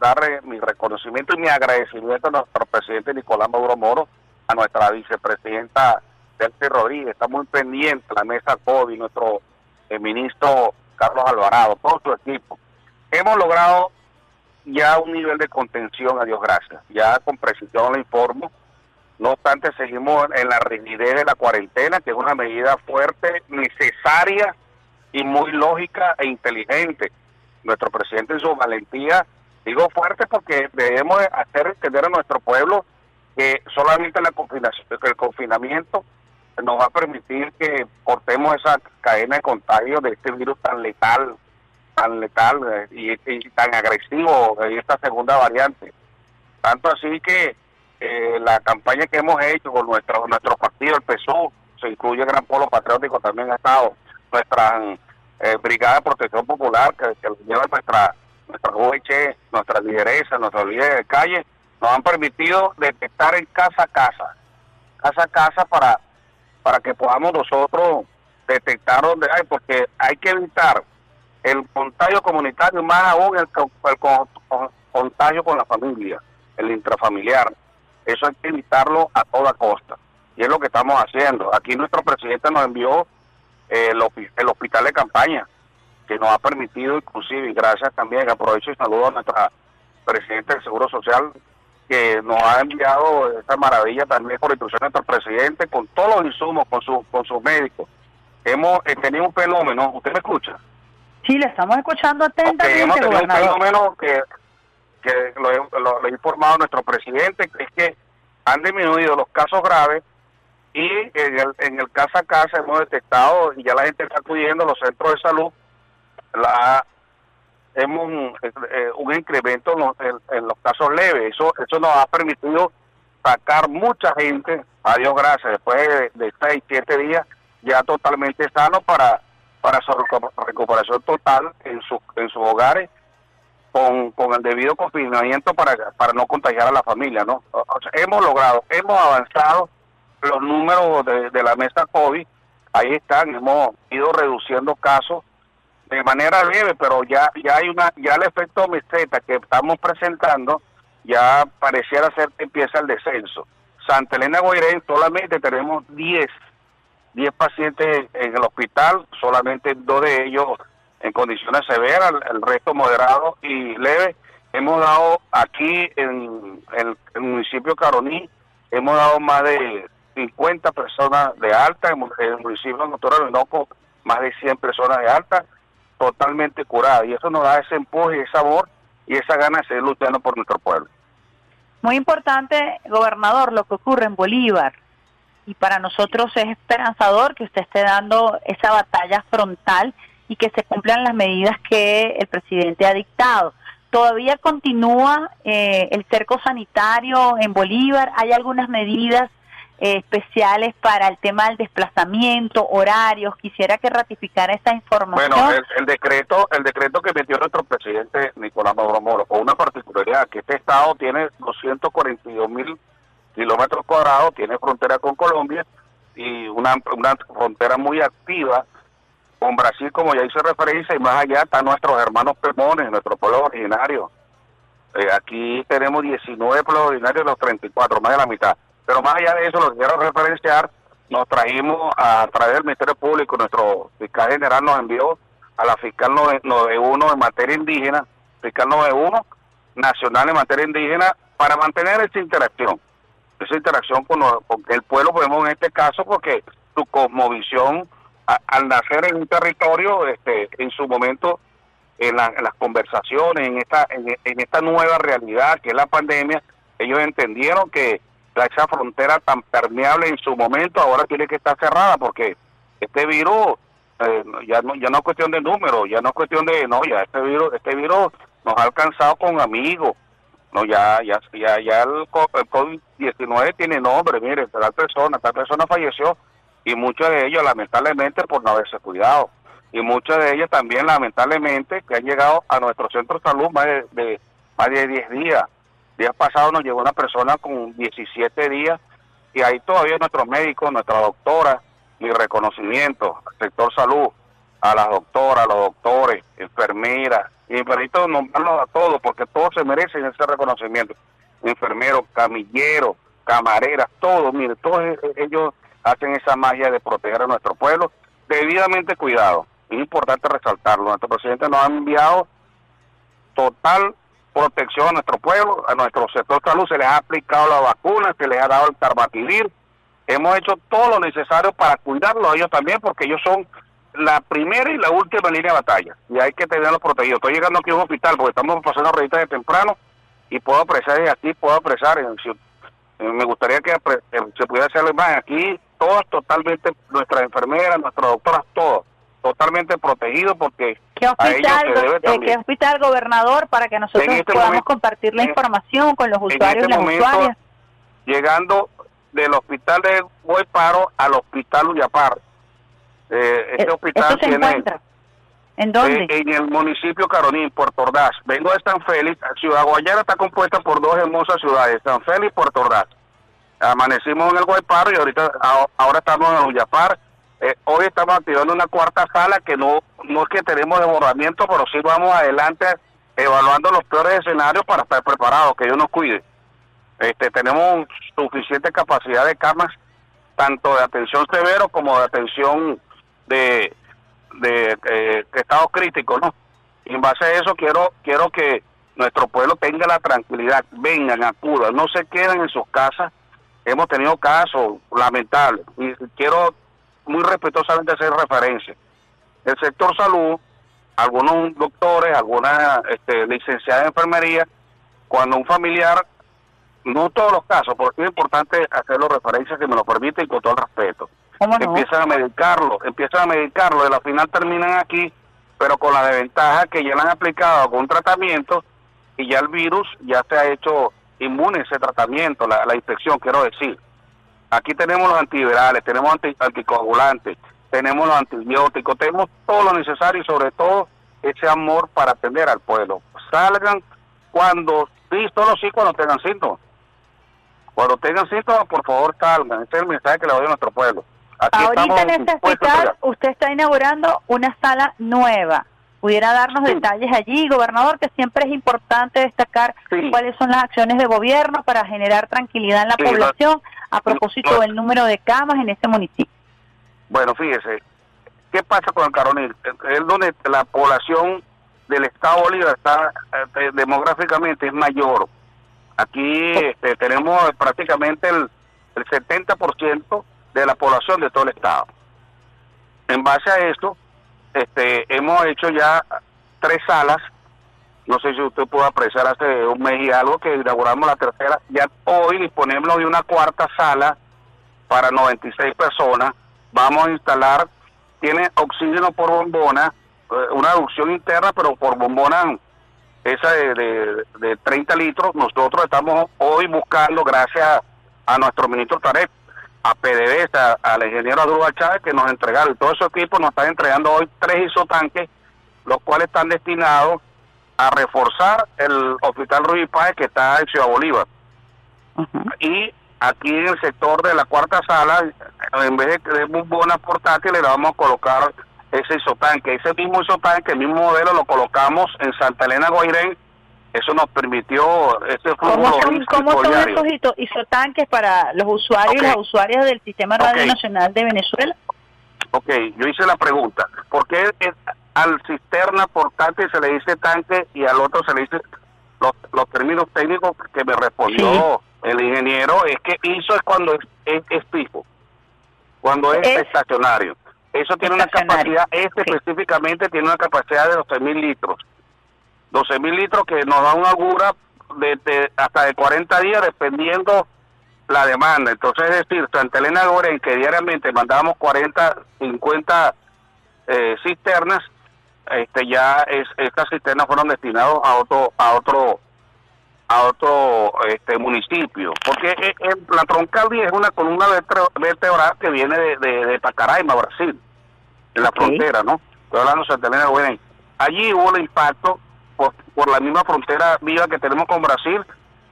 darle mi reconocimiento y mi agradecimiento a nuestro presidente Nicolás Maduro Moro, a nuestra vicepresidenta Delcy Rodríguez, está muy pendiente la mesa COVID, nuestro eh, ministro Carlos Alvarado, todo su equipo. Hemos logrado ya un nivel de contención, a Dios gracias. Ya con precisión le informo. No obstante, seguimos en la rigidez de la cuarentena, que es una medida fuerte, necesaria y muy lógica e inteligente. Nuestro presidente en su valentía, digo fuerte porque debemos hacer entender a nuestro pueblo que solamente la el confinamiento nos va a permitir que cortemos esa cadena de contagio de este virus tan letal, tan letal eh, y, tan agresivo de esta segunda variante. Tanto así que eh, la campaña que hemos hecho con nuestro nuestro partido, el PSU, se incluye el Gran Polo Patriótico, también ha estado nuestra eh, Brigada de Protección Popular, que, que lleva nuestra nuestra UH, nuestra lideresa, nuestra líderes de calle, nos han permitido detectar en casa a casa, casa a casa para para que podamos nosotros detectar dónde hay, porque hay que evitar el contagio comunitario, más aún el, contagio con la familia, el intrafamiliar. Eso hay que evitarlo a toda costa. Y es lo que estamos haciendo. Aquí nuestro presidente nos envió eh, el, el hospital de campaña, que nos ha permitido inclusive, y gracias también, aprovecho y saludo a nuestra presidenta del Seguro Social, que nos ha enviado esta maravilla también por instrucción de nuestro presidente, con todos los insumos, con, su, con sus médicos. Hemos eh, tenido un fenómeno, ¿usted me escucha? Sí, le estamos escuchando atentamente, hemos tenido un fenómeno que, que lo, ha informado nuestro presidente, que es que han disminuido los casos graves y en el, en el casa a casa hemos detectado, y ya la gente está acudiendo a los centros de salud, la hemos eh, un incremento en los, casos leves. Eso, eso nos ha permitido sacar mucha gente, a Dios gracias, después de, seis, siete días, ya totalmente sano para, para su recuperación total en, su, en sus hogares con, con el debido confinamiento para, para no contagiar a la familia. ¿no? hemos logrado, hemos avanzado los números de, de la mesa COVID, ahí están, hemos ido reduciendo casos de manera leve, pero ya ya hay una ya el efecto meseta que estamos presentando ya pareciera ser que empieza el descenso. Santa Elena Guairén solamente tenemos 10 10 pacientes en el hospital, solamente dos de ellos en condiciones severas, el resto moderado y leve. Hemos dado aquí en, el municipio Caroní, hemos dado más de 50 personas de alta, en el municipio de Doctor más de 100 personas de alta, totalmente curada. Y eso nos da ese empuje, ese sabor y esa gana de seguir luchando por nuestro pueblo. Muy importante, gobernador, lo que ocurre en Bolívar. Y para nosotros es esperanzador que usted esté dando esa batalla frontal y que se cumplan las medidas que el presidente ha dictado. Todavía continúa eh, el cerco sanitario en Bolívar. Hay algunas medidas especiales para el tema del desplazamiento, horarios. Quisiera que ratificara esta información. Bueno, el, decreto, el decreto que metió nuestro presidente Nicolás Maduro Moro, con una particularidad que este estado tiene 242 mil kilómetros cuadrados, tiene frontera con Colombia y una, una frontera muy activa con Brasil, como ya hice referencia, y más allá están nuestros hermanos pemones, nuestro pueblo originario. Eh, aquí tenemos 19 pueblos originarios los 34, más de la mitad. Pero más allá de eso, lo que quiero referenciar, nos trajimos a través del Ministerio Público, nuestro fiscal general nos envió a la fiscal 91 en materia indígena, fiscal 91 nacional en materia indígena, para mantener esa interacción, esa interacción con, el pueblo, podemos en este caso, porque su cosmovisión al nacer en un territorio, este, en su momento, en, las conversaciones, en esta, en, esta nueva realidad que es la pandemia, ellos entendieron que esa frontera tan permeable en su momento ahora tiene que estar cerrada porque este virus eh, ya no ya no es cuestión de número, ya no es cuestión de no, ya este virus este virus nos ha alcanzado con amigos. No, ya ya ya ya el COVID-19 tiene nombre, mire, tal persona, tal persona falleció y muchos de ellos lamentablemente por no haberse cuidado y muchos de ellos también lamentablemente que han llegado a nuestro centro de salud más de, más de 10 días. Días pasados nos llegó una persona con 17 días y ahí todavía nuestros médicos, nuestra doctora, mi reconocimiento al sector salud, a las doctoras, a los doctores, enfermeras, y permito nombrarlos a todos porque todos se merecen ese reconocimiento. Enfermeros, camilleros, camareras, todos, mire, todos e-, e-, ellos hacen esa magia de proteger a nuestro pueblo, debidamente cuidado. Es importante resaltarlo. Nuestro presidente nos ha enviado total protección a nuestro pueblo, a nuestro sector salud, se les ha aplicado la vacuna, se les ha dado el carbativir. Hemos hecho todo lo necesario para cuidarlos a ellos también, porque ellos son la primera y la última línea de batalla, y hay que tenerlos protegidos. Estoy llegando aquí a un hospital porque estamos pasando revistas de temprano y puedo apreciar desde aquí, puedo apreciar, me gustaría que se pudiera hacer más aquí todas totalmente, nuestras enfermeras, nuestras doctoras, todos, totalmente protegidos porque ¿Qué hospital, eh, ¿qué hospital gobernador para que nosotros este podamos compartir la información con los usuarios este y las usuarias? Llegando del hospital de Guayparo al hospital Uyapar. Eh, este eh, hospital se tiene... Encuentra? ¿En dónde? Eh, en el municipio Caroní, Puerto Ordaz. Vengo de San Félix. Ciudad Guayana está compuesta por dos hermosas ciudades, San Félix y Puerto Ordaz amanecimos en el Guayparo y ahorita ahora estamos en Uyapar. Eh, hoy estamos activando una cuarta sala que no no es que tenemos desbordamiento, pero sí vamos adelante evaluando los peores escenarios para estar preparados, que Dios nos cuide. Este, tenemos suficiente capacidad de camas, tanto de atención severo como de atención de, de eh, estado crítico, ¿no? Y en base a eso quiero quiero que nuestro pueblo tenga la tranquilidad, vengan, acudan, no se queden en sus casas, hemos tenido casos lamentables y quiero muy respetuosamente hacer referencia. El sector salud, algunos doctores, algunas este, licenciadas de enfermería, cuando un familiar, no todos los casos, porque es importante hacerlo referencia que me lo permite y con todo el respeto. Empiezan a medicarlo, empiezan a medicarlo y al final terminan aquí, pero con la desventaja que ya le han aplicado algún tratamiento y ya el virus ya se ha hecho inmune ese tratamiento, la, la infección, quiero decir. Aquí tenemos los antivirales, tenemos anticoagulantes, tenemos los antibióticos, tenemos todo lo necesario y sobre todo ese amor para atender al pueblo. Salgan cuando, sí, solo sí cuando tengan síntomas. Cuando tengan síntomas, por favor salgan. Ese es el mensaje que le doy a nuestro pueblo. Ahorita en este hospital usted está inaugurando una sala nueva pudiera darnos detalles allí, gobernador, que siempre es importante destacar cuáles son las acciones de gobierno para generar tranquilidad en la población a propósito del número de camas en este municipio. Bueno, fíjese, ¿qué pasa con el Caronil? Es donde la población del Estado Bolívar está eh, demográficamente es mayor. Aquí este, tenemos prácticamente el, el 70% de la población de todo el Estado. En base a esto, este, hemos hecho ya tres salas. No sé si usted pudo apreciar hace un mes y algo que inauguramos la tercera. Ya hoy disponemos de una cuarta sala para 96 personas. Vamos a instalar, tiene oxígeno por bombona, eh, una reducción interna, pero por bombona esa de, de, 30 litros. Nosotros estamos hoy buscando, gracias a nuestro ministro Tarek, a PDVSA, al ingeniero Adrúbal Chávez que nos entregaron. Y todo ese equipo nos están entregando hoy tres isotanques, los cuales están destinados a reforzar el hospital Ruiz Páez que está en Ciudad Bolívar. Y aquí en el sector de la cuarta sala, en vez de, de bombonas portátiles, le vamos a colocar ese isotanque. Ese mismo isotanque, el mismo modelo, lo colocamos en Santa Elena Guairén. Eso nos permitió ese flujo ¿Cómo son, cómo son esos iso- isotanques para los usuarios y las usuarias del Sistema Radio Ok. Nacional de Venezuela? Ok, yo hice la pregunta. ¿Por qué al cisterna portátil se le dice tanque y al otro se le dice los, los términos técnicos que me respondió el ingeniero? Es que ISO es cuando es, es, es fijo, cuando es, Es estacionario. Eso tiene una capacidad, este Sí. específicamente tiene una capacidad de 12 mil litros. 12 mil litros que nos da una agura de, de hasta de 40 días dependiendo la demanda. Entonces, es decir, Santa Elena Goren, que diariamente mandábamos 40, 50 eh, cisternas, este ya es, estas cisternas fueron destinadas a otro, a otro, a otro este municipio, porque eh, la troncal 10 es una columna vertebra- vertebral que viene de, de, de Pacaraima, Brasil, en la frontera, ¿no? Estoy hablando de Santa Elena Goren. Allí hubo el impacto por, por la misma frontera viva que tenemos con Brasil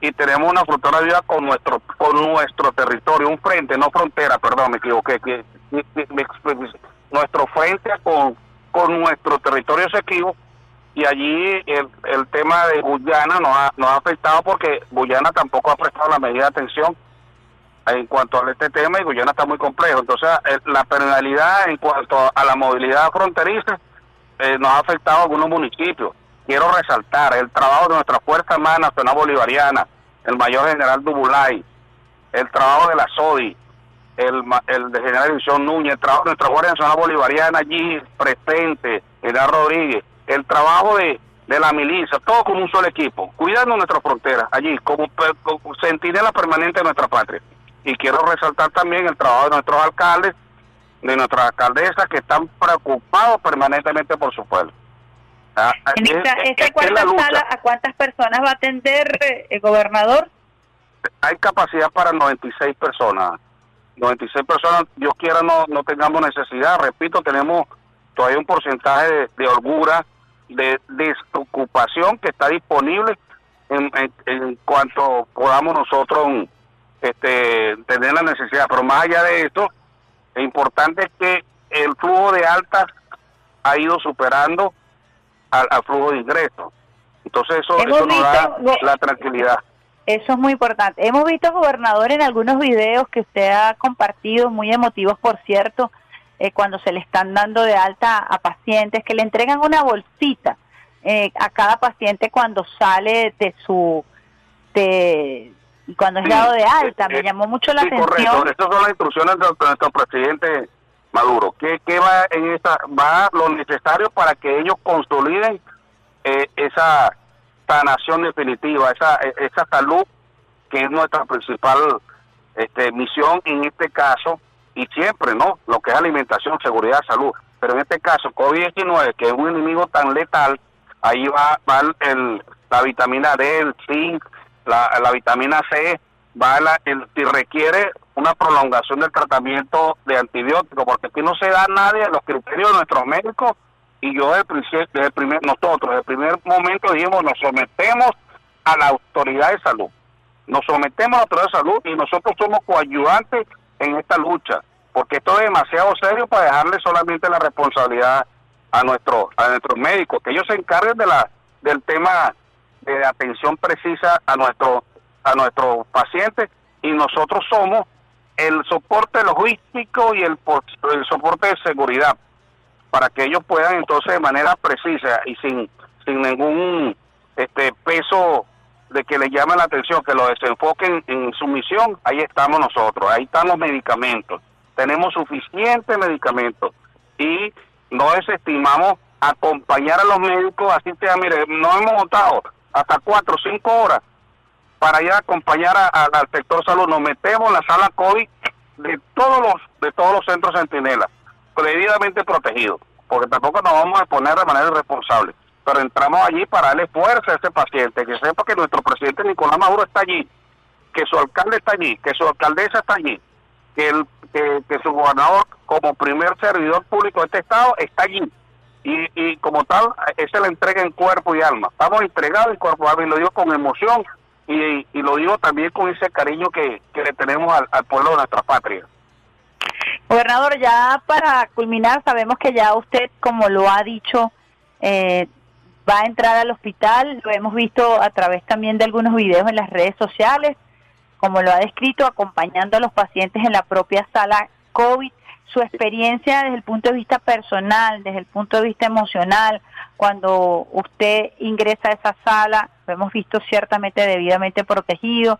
y tenemos una frontera viva con nuestro con nuestro territorio, un frente, no frontera, perdón, me equivoqué, que, que- nuestro frente con, con nuestro territorio sequivo y allí el, el tema de Guyana nos ha, nos ha afectado porque Guyana tampoco ha prestado la medida de atención en cuanto a este tema y Guyana está muy complejo. Entonces, eh, la penalidad en cuanto a la movilidad fronteriza eh, nos ha afectado a algunos municipios. Quiero resaltar el trabajo de nuestra Fuerza Armada Nacional Bolivariana, el mayor general Dubulay, el trabajo de la SODI, el, el de general División Núñez, el trabajo de nuestra Guardia Nacional Bolivariana allí presente, General Rodríguez, el trabajo de, la milicia, todo como un solo equipo, cuidando nuestras fronteras allí, como, como sentinela permanente de nuestra patria. Y quiero resaltar también el trabajo de nuestros alcaldes, de nuestras alcaldesas que están preocupados permanentemente por su pueblo. Ah, En es- esta, es- esta es cuarta sala, ¿a cuántas personas va a atender eh, el gobernador? hay capacidad para 96 personas. 96 personas, Dios quiera no, no tengamos necesidad. Repito, tenemos todavía un porcentaje de, de holgura, de desocupación que está disponible en, en, en cuanto podamos nosotros este, tener la necesidad. Pero más allá de esto, es importante que el flujo de altas ha ido superando al, al flujo de ingresos. Entonces eso, eso nos da la tranquilidad. Eso es muy importante. Hemos visto, gobernador, en algunos videos que usted ha compartido, muy emotivos, por cierto, eh, cuando se le están dando de alta a pacientes, que le entregan una bolsita eh, a cada paciente cuando sale de su... de cuando es Sí, dado de alta. eh, Me eh, llamó mucho la sí, atención. correcto. Estas son las instrucciones de nuestro presidente Maduro. ¿Qué, qué va en esta? Va lo necesario para que ellos consoliden eh, esa sanación definitiva, esa, esa salud que es nuestra principal este, misión en este caso y siempre, ¿no? Lo que es alimentación, seguridad, salud. Pero en este caso, COVID-19, que es un enemigo tan letal, ahí va, va el, la vitamina D, el zinc, la, la vitamina C, va la, el, si requiere una prolongación del tratamiento de antibióticos, porque aquí no se da nadie los criterios de nuestros médicos y yo desde el, primer, nosotros desde el primer momento dijimos nos sometemos a la autoridad de salud, nos sometemos a la autoridad de salud y nosotros somos coayudantes en esta lucha, porque esto es demasiado serio para dejarle solamente la responsabilidad a nuestros a nuestros médicos, que ellos se encarguen de la del tema de atención precisa a nuestro a nuestros pacientes y nosotros somos el soporte logístico y el, el soporte de seguridad para que ellos puedan entonces de manera precisa y sin sin ningún este peso de que le llamen la atención, que lo desenfoquen en su misión, ahí estamos nosotros, ahí están los medicamentos, tenemos suficientes medicamentos y no desestimamos acompañar a los médicos, así sea, mire, nos hemos montado hasta cuatro cinco horas para ir a acompañar a- al sector salud, nos metemos en la sala COVID de todos los de todos los centros centinelas, debidamente protegidos, porque tampoco nos vamos a poner de manera irresponsable, pero entramos allí para darle fuerza a ese paciente, que sepa que nuestro presidente Nicolás Maduro está allí, que su alcalde está allí, que su alcaldesa está allí, que, el, que, su gobernador como primer servidor público de este estado está allí. Y, como tal, esa la entrega en cuerpo y alma. Estamos entregados en cuerpo y alma, y lo digo con emoción, y, y lo digo también con ese cariño que, que le tenemos al, pueblo de nuestra patria. Gobernador, ya para culminar, sabemos que ya usted, como lo ha dicho, eh, va a entrar al hospital, lo hemos visto a través también de algunos videos en las redes sociales, como lo ha descrito, acompañando a los pacientes en la propia sala COVID, su experiencia desde el punto de vista personal, desde el punto de vista emocional, cuando usted ingresa a esa sala, lo hemos visto ciertamente debidamente protegido,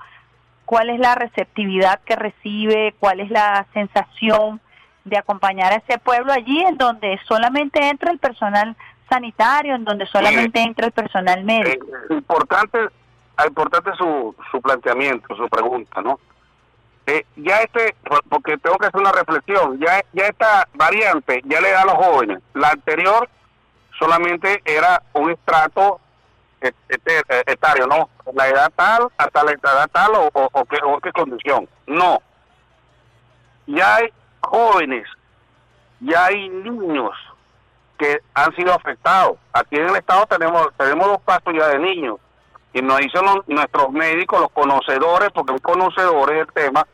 cuál es la receptividad que recibe, cuál es la sensación de acompañar a ese pueblo allí en donde solamente entra el personal sanitario, en donde solamente entra el personal médico. Eh, importante, importante su, su planteamiento, su pregunta, ¿no? Eh, ya este, porque tengo que hacer una reflexión, ya, ya esta variante ya le da a los jóvenes. La anterior solamente era un estrato etario, ¿no? La edad tal, hasta la edad tal o, o, qué, o qué condición. No. Ya hay jóvenes, ya hay niños que han sido afectados. Aquí en el estado tenemos tenemos dos casos ya de niños y nos dicen nuestros médicos, los conocedores, porque son conocedores del tema,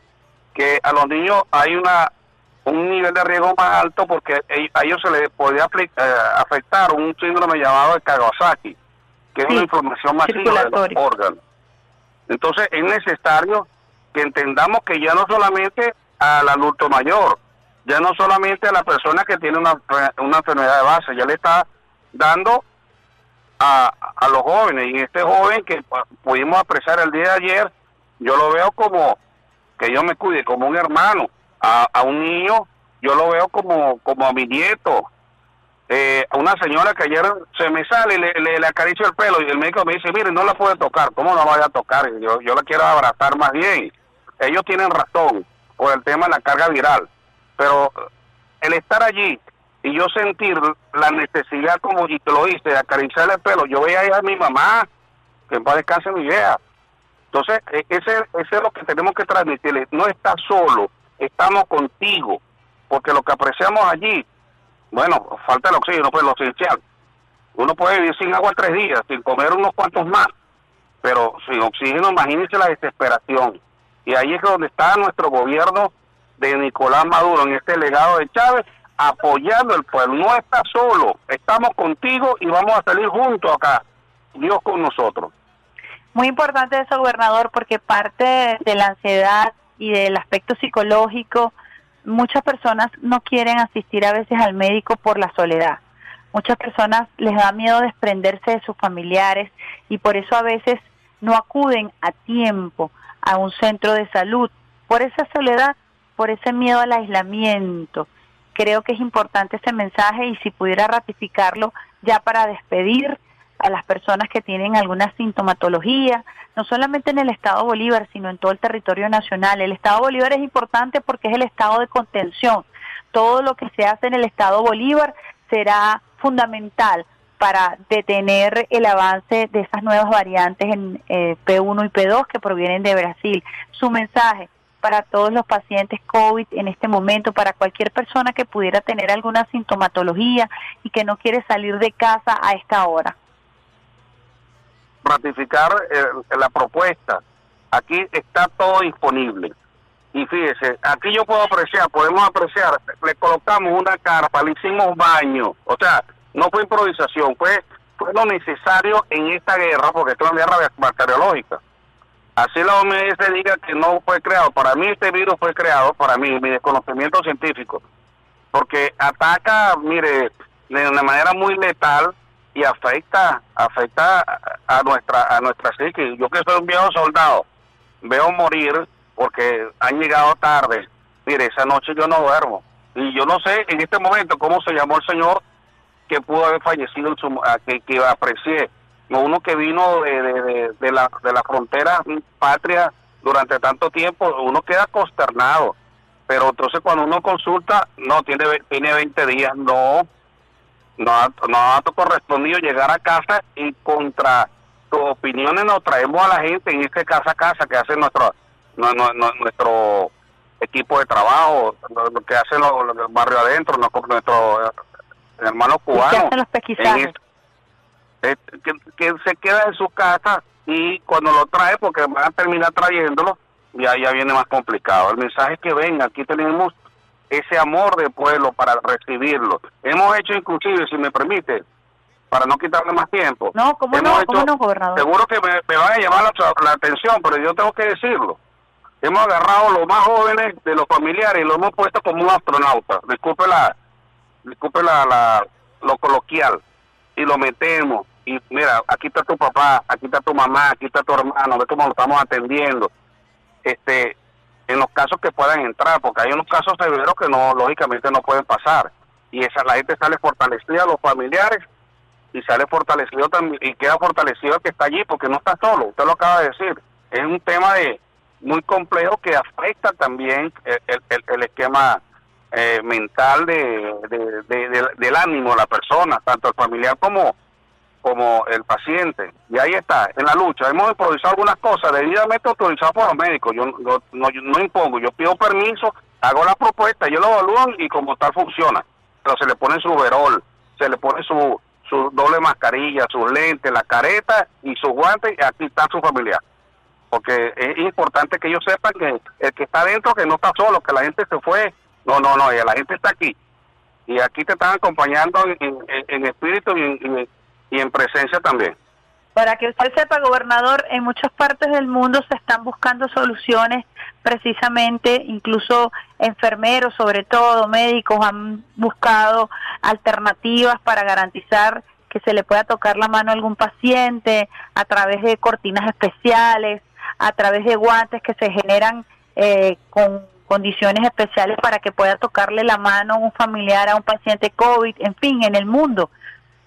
que a los niños hay una un nivel de riesgo más alto porque a ellos se les podía eh, afectar un síndrome llamado de Kawasaki que es una inflamación masiva de los órganos. Entonces es necesario que entendamos que ya no solamente al adulto mayor, ya no solamente a la persona que tiene una, una enfermedad de base, ya le está dando a, a los jóvenes. Y este joven que pudimos apreciar el día de ayer, yo lo veo como que yo me cuide, como un hermano. A, a un niño, yo lo veo como, como a mi nieto, eh, una señora que ayer se me sale y le, le, acaricio el pelo y el médico me dice, mire, no la puede tocar, ¿cómo no la vaya a tocar? Yo, yo la quiero abrazar más bien. Ellos tienen razón por el tema de la carga viral, pero el estar allí y yo sentir la necesidad, como te lo hice, de acariciarle el pelo, yo veía a mi mamá, que en paz descanse mi vieja. Entonces, e, ese, ese es lo que tenemos que transmitirle, no estás solo, estamos contigo, porque lo que apreciamos allí bueno, falta el oxígeno, pues lo esencial. Uno puede vivir sin agua tres días, sin comer unos cuantos más, pero sin oxígeno, imagínense la desesperación. Y ahí es donde está nuestro gobierno de Nicolás Maduro, en este legado de Chávez, apoyando el pueblo. No está solo, estamos contigo y vamos a salir juntos acá. Dios con nosotros. Muy importante eso, gobernador, porque parte de la ansiedad y del aspecto psicológico muchas personas no quieren asistir a veces al médico por la soledad. Muchas personas les da miedo desprenderse de sus familiares y por eso a veces no acuden a tiempo a un centro de salud. Por esa soledad, por ese miedo al aislamiento. Creo que es importante ese mensaje y si pudiera ratificarlo ya para despedir a las personas que tienen alguna sintomatología, no solamente en el Estado Bolívar, sino en todo el territorio nacional. El Estado Bolívar es importante porque es el estado de contención. Todo lo que se hace en el Estado Bolívar será fundamental para detener el avance de esas nuevas variantes en eh, P1 y P2 que provienen de Brasil. Su mensaje para todos los pacientes COVID en este momento, para cualquier persona que pudiera tener alguna sintomatología y que no quiere salir de casa a esta hora ratificar eh, la propuesta. Aquí está todo disponible. Y fíjese, aquí yo puedo apreciar, podemos apreciar, le colocamos una carpa, le hicimos baño. O sea, no fue improvisación, fue, fue lo necesario en esta guerra, porque es una guerra bacteriológica. Así la OMS diga que no fue creado. Para mí este virus fue creado, para mí, mi desconocimiento científico, porque ataca, mire, de una manera muy letal y afecta afecta a nuestra a nuestra psique. Yo que soy un viejo soldado, veo morir porque han llegado tarde. Mire, esa noche yo no duermo. Y yo no sé en este momento cómo se llamó el señor que pudo haber fallecido, en su, que, que aprecié. Uno que vino de, de, de, la, de la frontera patria durante tanto tiempo, uno queda consternado. Pero entonces cuando uno consulta, no, tiene, tiene 20 días, no, no ha, no ha correspondido llegar a casa y contra tus opiniones nos traemos a la gente en este casa a casa que hace nuestro nuestro equipo de trabajo, lo, que hacen los, barrio adentro, nuestros eh, hermanos cubanos. los que, que, se queda en su casa y cuando lo trae, porque van a terminar trayéndolo, ya, ya viene más complicado. El mensaje es que venga, aquí tenemos ese amor de pueblo para recibirlo. Hemos hecho inclusive, si me permite, para no quitarle más tiempo. No, ¿cómo hemos no, hecho- cómo no, gobernador? Seguro que me, me van a llamar la, la atención, pero yo tengo que decirlo. Hemos agarrado los más jóvenes de los familiares y lo hemos puesto como un astronauta. Disculpe la, disculpe la, la- lo coloquial. Y lo metemos. Y mira, aquí está tu papá, aquí está tu mamá, aquí está tu hermano, ve cómo lo estamos atendiendo. Este, en los casos que puedan entrar, porque hay unos casos severos que no, lógicamente no pueden pasar. Y esa la gente sale fortalecida, los familiares, y sale fortalecido también, y queda fortalecido el que está allí, porque no está solo, usted lo acaba de decir. Es un tema de muy complejo que afecta también el, el- esquema eh, mental de, de- de- de- del ánimo de la persona, tanto el familiar como como el paciente. Y ahí está, en la lucha. Hemos improvisado algunas cosas debidamente autorizadas por los médicos. Yo, yo- no, yo no impongo, yo pido permiso, hago la propuesta, ellos lo evalúan y como tal funciona. Pero se le pone su overol, se le pone su, su doble mascarilla, sus lentes, la careta y sus guantes y aquí está su familiar. Porque es importante que ellos sepan que el que está adentro, que no está solo, que la gente se fue. No, no, no, la gente está aquí. Y aquí te están acompañando en, en- en espíritu y en- y- en presencia también. Para que usted sepa, gobernador, en muchas partes del mundo se están buscando soluciones precisamente, incluso enfermeros, sobre todo médicos, han buscado alternativas para garantizar que se le pueda tocar la mano a algún paciente a través de cortinas especiales, a través de guantes que se generan eh, con condiciones especiales para que pueda tocarle la mano un familiar a un paciente COVID, en fin, en el mundo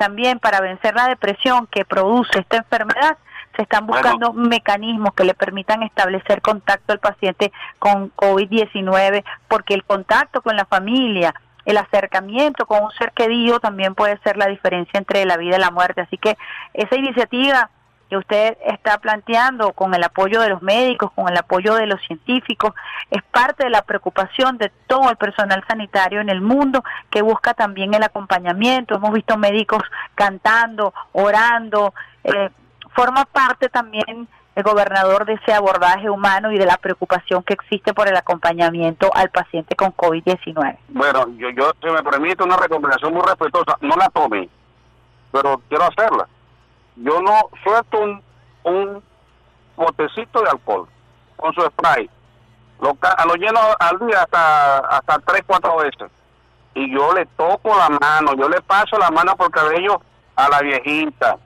también para vencer la depresión que produce esta enfermedad, se están Bueno. buscando mecanismos que le permitan establecer contacto al paciente con COVID-19, porque el contacto con la familia, el acercamiento con un ser querido también puede ser la diferencia entre la vida y la muerte. Así que esa iniciativa que usted está planteando con el apoyo de los médicos, con el apoyo de los científicos, es parte de la preocupación de todo el personal sanitario en el mundo que busca también el acompañamiento. Hemos visto médicos cantando, orando, eh, forma parte también el gobernador de ese abordaje humano y de la preocupación que existe por el acompañamiento al paciente con COVID-19. Bueno, yo, yo, si me permite una recomendación muy respetuosa, no la tome, pero quiero hacerla. Yo no suelto un, un botecito de alcohol con su spray. Lo, lo lleno al día hasta, hasta tres, cuatro veces. Y yo le toco la mano, yo le paso la mano por el cabello a la viejita.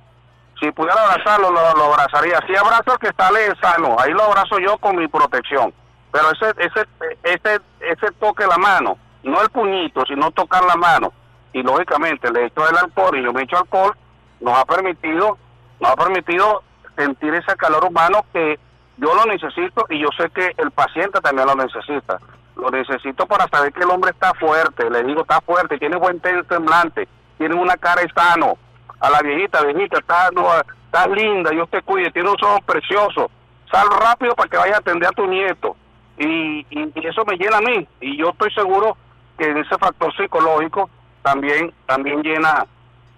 Si pudiera abrazarlo, lo, abrazaría. Si abrazo al que sale sano, ahí lo abrazo yo con mi protección. Pero ese, ese, ese, ese toque la mano, no el puñito, sino tocar la mano. Y lógicamente le echo el alcohol y yo me echo alcohol, nos ha permitido, nos ha permitido sentir ese calor humano que yo lo necesito y yo sé que el paciente también lo necesita. Lo necesito para saber que el hombre está fuerte, le digo está fuerte, tiene buen semblante, tiene una cara sano. A la viejita, viejita, no, está linda, Dios te cuide, tiene un ojos preciosos. Sal rápido para que vayas a atender a tu nieto. Y, y, y eso me llena a mí. Y yo estoy seguro que ese factor psicológico también también llena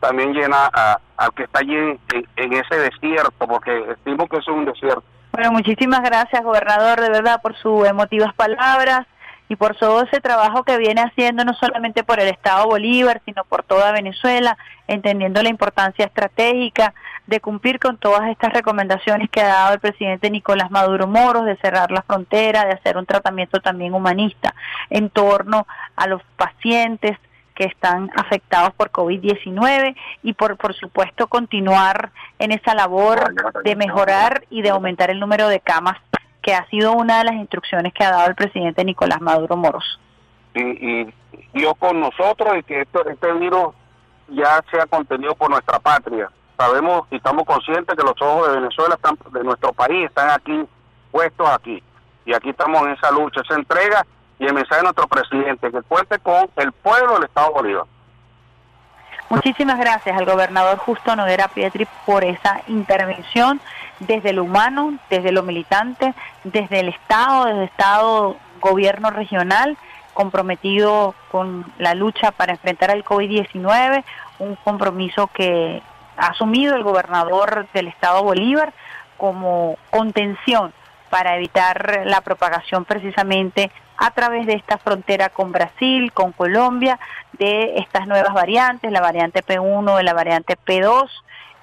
también llena a- al que está allí en, en- ese desierto, porque estimo que es un desierto. Bueno, muchísimas gracias, gobernador, de verdad, por sus emotivas palabras y por todo ese trabajo que viene haciendo no solamente por el Estado Bolívar, sino por toda Venezuela, entendiendo la importancia estratégica de cumplir con todas estas recomendaciones que ha dado el presidente Nicolás Maduro Moros, de cerrar la frontera, de hacer un tratamiento también humanista en torno a los pacientes que están afectados por COVID-19 y por, por supuesto, continuar en esa labor de mejorar y de aumentar el número de camas, que ha sido una de las instrucciones que ha dado el presidente Nicolás Maduro Moros. Y, y Dios con nosotros y que esto, este virus ya sea contenido por nuestra patria. Sabemos y estamos conscientes que los ojos de Venezuela, están, de nuestro país, están aquí, puestos aquí. Y aquí estamos en esa lucha, esa entrega y el mensaje de nuestro presidente, que cuente con el pueblo del Estado Bolívar. Muchísimas gracias al gobernador Justo Noguera Pietri por esa intervención desde lo humano, desde lo militante, desde el Estado, desde el Estado, gobierno regional, comprometido con la lucha para enfrentar al COVID-19, un compromiso que ha asumido el gobernador del Estado Bolívar como contención para evitar la propagación precisamente a través de esta frontera con Brasil, con Colombia, de estas nuevas variantes, la variante P1 y la variante P2,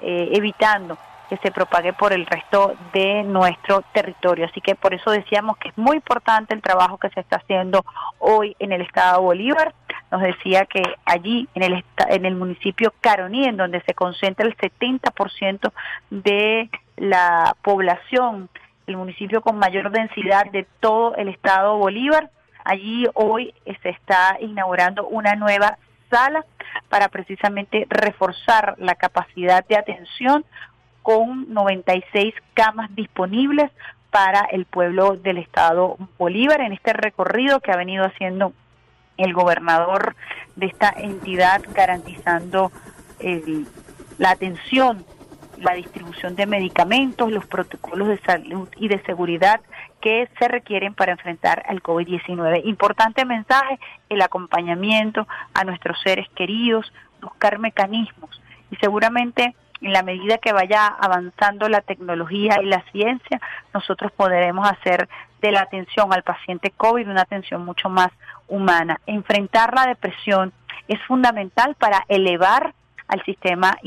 eh, evitando que se propague por el resto de nuestro territorio. Así que por eso decíamos que es muy importante el trabajo que se está haciendo hoy en el estado de Bolívar. Nos decía que allí en el, en el municipio Caroní, en donde se concentra el 70% de la población, el municipio con mayor densidad de todo el estado Bolívar, allí hoy se está inaugurando una nueva sala para precisamente reforzar la capacidad de atención con 96 camas disponibles para el pueblo del estado Bolívar en este recorrido que ha venido haciendo el gobernador de esta entidad garantizando la atención, la distribución de medicamentos, los protocolos de salud y de seguridad que se requieren para enfrentar al COVID-19. Importante mensaje, el acompañamiento a nuestros seres queridos, buscar mecanismos y seguramente en la medida que vaya avanzando la tecnología y la ciencia, nosotros podremos hacer de la atención al paciente COVID una atención mucho más humana. Enfrentar la depresión es fundamental para elevar al sistema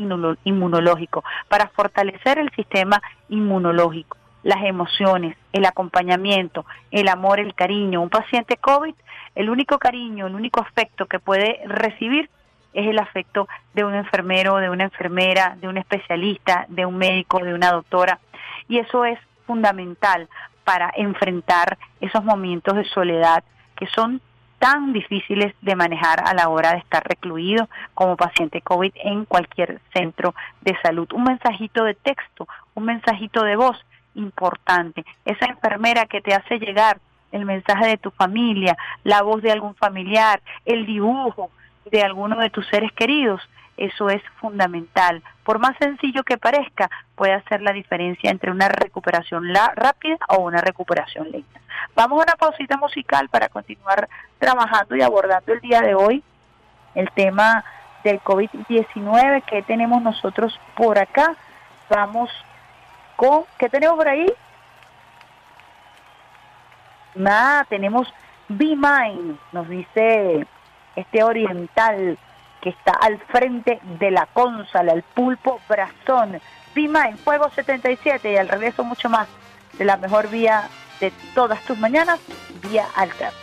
inmunológico, para fortalecer el sistema inmunológico, las emociones, el acompañamiento, el amor, el cariño. Un paciente COVID, el único cariño, el único afecto que puede recibir es el afecto de un enfermero, de una enfermera, de un especialista, de un médico, de una doctora. Y eso es fundamental para enfrentar esos momentos de soledad que son tan difíciles de manejar a la hora de estar recluido como paciente COVID en cualquier centro de salud. Un mensajito de texto, un mensajito de voz importante. Esa enfermera que te hace llegar el mensaje de tu familia, la voz de algún familiar, el dibujo, de alguno de tus seres queridos. Eso es fundamental. Por más sencillo que parezca, puede hacer la diferencia entre una recuperación rápida o una recuperación lenta. Vamos a una pausita musical para continuar trabajando y abordando el día de hoy el tema del COVID-19 que tenemos nosotros por acá. Vamos con, ¿qué tenemos por ahí? Nada, tenemos Be Mine, nos dice este oriental que está al frente de la consala, el pulpo brazón. Pima en Fuego 77 y al regreso mucho más de la mejor vía de todas tus mañanas, vía alterna.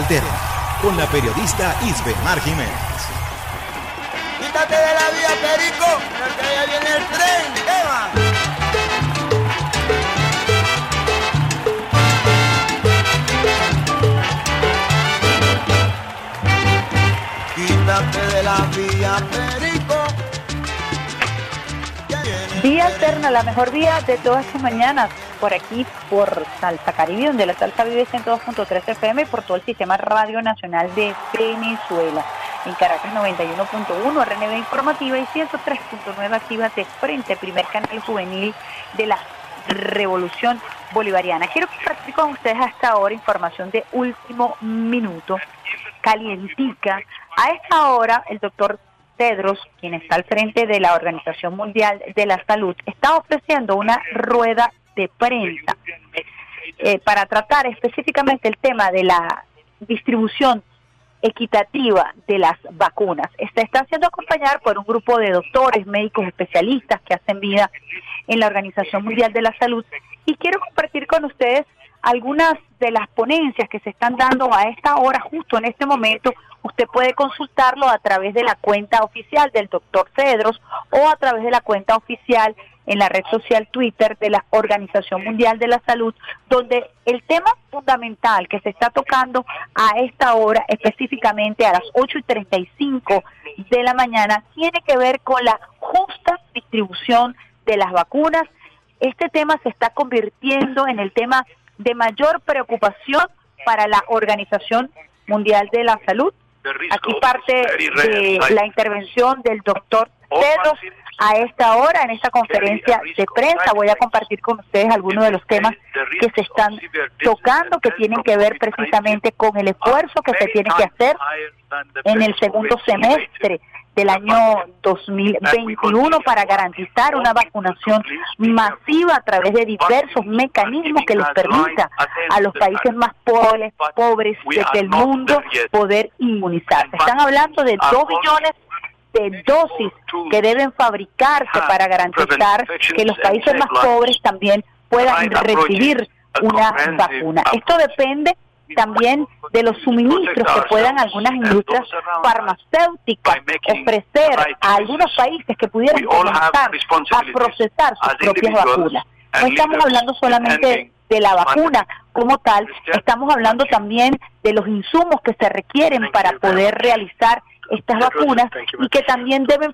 Alterna con la periodista Mar Jiménez. Quítate de la vía, Perico, porque allá viene el tren, Eva. Quítate de la vía, Perico. Vía alterna, la mejor vía de todas sus mañanas por aquí, por Salsa Caribe, donde la salsa vive 102.3 FM y por todo el sistema Radio Nacional de Venezuela. En Caracas 91.1 RNB Informativa y 103.9 Activa de Frente, primer canal juvenil de la Revolución Bolivariana. Quiero compartir con ustedes hasta ahora información de último minuto, calientica. A esta hora, el doctor Tedros, quien está al frente de la Organización Mundial de la Salud, está ofreciendo una rueda de prensa eh, para tratar específicamente el tema de la distribución equitativa de las vacunas. Está, está siendo acompañar por un grupo de doctores, médicos especialistas que hacen vida en la Organización Mundial de la Salud y quiero compartir con ustedes algunas de las ponencias que se están dando a esta hora, justo en este momento. Usted puede consultarlo a través de la cuenta oficial del doctor Cedros o a través de la cuenta oficial en la red social Twitter de la Organización Mundial de la Salud, donde el tema fundamental que se está tocando a esta hora, específicamente a las 8 y 35 de la mañana, tiene que ver con la justa distribución de las vacunas. Este tema se está convirtiendo en el tema de mayor preocupación para la Organización Mundial de la Salud. Aquí parte de la intervención del doctor Pedro a esta hora en esta conferencia de prensa. Voy a compartir con ustedes algunos de los temas que se están tocando, que tienen que ver precisamente con el esfuerzo que se tiene que hacer en el segundo semestre del año 2021 para garantizar una vacunación masiva a través de diversos mecanismos que les permita a los países más pobres, pobres del mundo poder inmunizarse. Están hablando de 2 billones de dosis que deben fabricarse para garantizar que los países más pobres también puedan recibir una vacuna. Esto depende también de los suministros que puedan algunas industrias farmacéuticas ofrecer a algunos países que pudieran comenzar a procesar sus propias vacunas. No estamos hablando solamente de la vacuna como tal, estamos hablando también de los insumos que se requieren para poder realizar estas vacunas y que también deben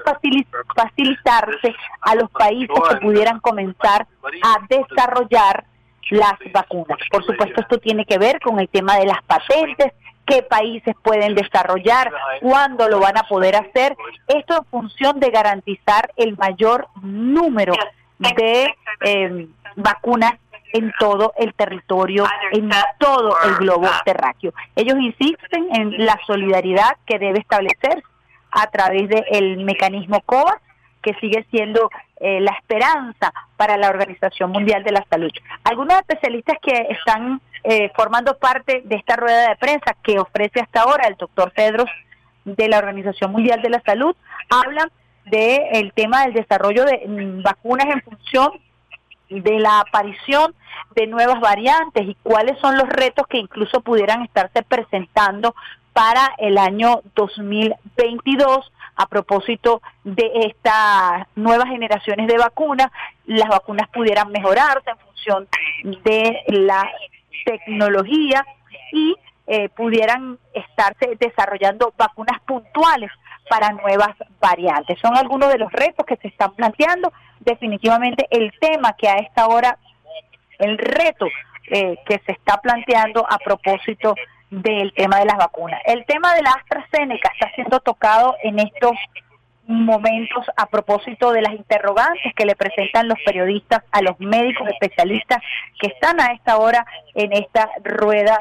facilitarse a los países que pudieran comenzar a desarrollar las vacunas. Por supuesto, esto tiene que ver con el tema de las patentes, qué países pueden desarrollar, cuándo lo van a poder hacer. Esto en función de garantizar el mayor número de eh, vacunas en todo el territorio, en todo el globo terráqueo. Ellos insisten en la solidaridad que debe establecer a través del mecanismo COVAX, que sigue siendo eh, la esperanza para la Organización Mundial de la Salud. Algunos especialistas que están eh, formando parte de esta rueda de prensa que ofrece hasta ahora el doctor Pedro de la Organización Mundial de la Salud hablan del tema del desarrollo de mm, vacunas en función de la aparición de nuevas variantes y cuáles son los retos que incluso pudieran estarse presentando para el año 2022 a propósito de estas nuevas generaciones de vacunas. Las vacunas pudieran mejorarse en función de la tecnología y eh, pudieran estarse desarrollando vacunas puntuales para nuevas variantes. Son algunos de los retos que se están planteando. Definitivamente el tema que a esta hora, el reto eh, que se está planteando a propósito del tema de las vacunas. El tema de la AstraZeneca está siendo tocado en estos momentos a propósito de las interrogantes que le presentan los periodistas a los médicos especialistas que están a esta hora en esta rueda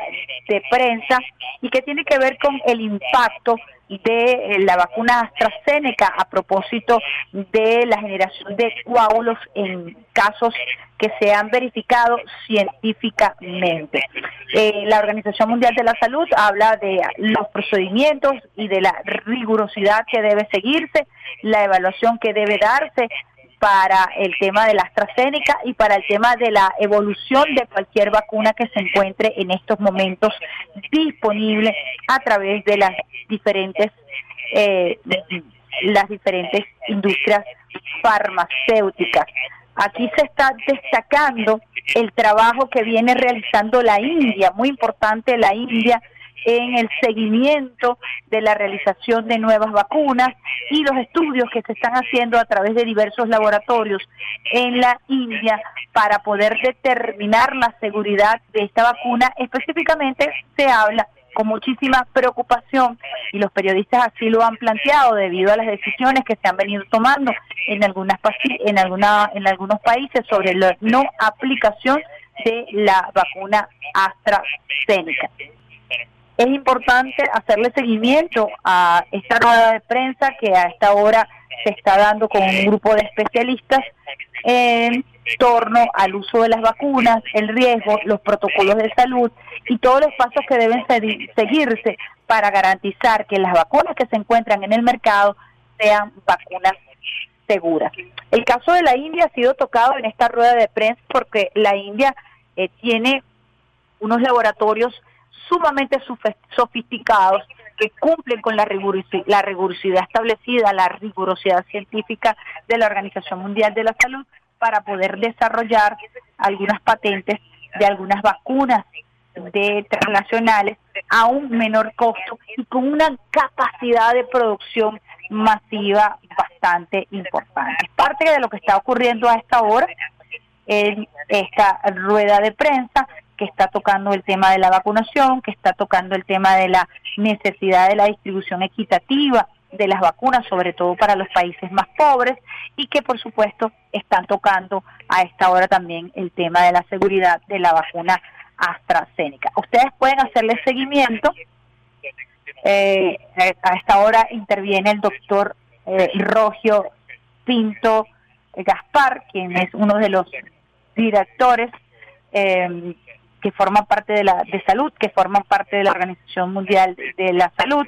de prensa y que tiene que ver con el impacto de eh, la vacuna AstraZeneca a propósito de la generación de coágulos en casos que se han verificado científicamente. Eh, la Organización Mundial de la Salud habla de los procedimientos y de la rigurosidad que debe seguirse, la evaluación que debe darse para el tema de la AstraZeneca y para el tema de la evolución de cualquier vacuna que se encuentre en estos momentos disponible a través de las diferentes eh, las diferentes industrias farmacéuticas. Aquí se está destacando el trabajo que viene realizando la India, muy importante la India en el seguimiento de la realización de nuevas vacunas y los estudios que se están haciendo a través de diversos laboratorios en la India para poder determinar la seguridad de esta vacuna. Específicamente se habla con muchísima preocupación y los periodistas así lo han planteado debido a las decisiones que se han venido tomando en algunas en alguna en algunos países sobre la no aplicación de la vacuna AstraZeneca es importante hacerle seguimiento a esta rueda de prensa que a esta hora se está dando con un grupo de especialistas en torno al uso de las vacunas, el riesgo, los protocolos de salud y todos los pasos que deben seguirse para garantizar que las vacunas que se encuentran en el mercado sean vacunas seguras. El caso de la India ha sido tocado en esta rueda de prensa porque la India eh, tiene unos laboratorios sumamente sofisticados que cumplen con la rigurosidad, establecida, la rigurosidad científica de la Organización Mundial de la Salud para poder desarrollar algunas patentes de algunas vacunas de transnacionales a un menor costo y con una capacidad de producción masiva bastante importante. Parte de lo que está ocurriendo a esta hora en esta rueda de prensa que está tocando el tema de la vacunación, que está tocando el tema de la necesidad de la distribución equitativa de las vacunas, sobre todo para los países más pobres, y que por supuesto están tocando a esta hora también el tema de la seguridad de la vacuna AstraZeneca. Ustedes pueden hacerle seguimiento. Eh, a esta hora interviene el doctor eh, Rogio Pinto Gaspar, quien es uno de los directores eh, que forman parte de la de salud, que forman parte de la Organización Mundial de la Salud,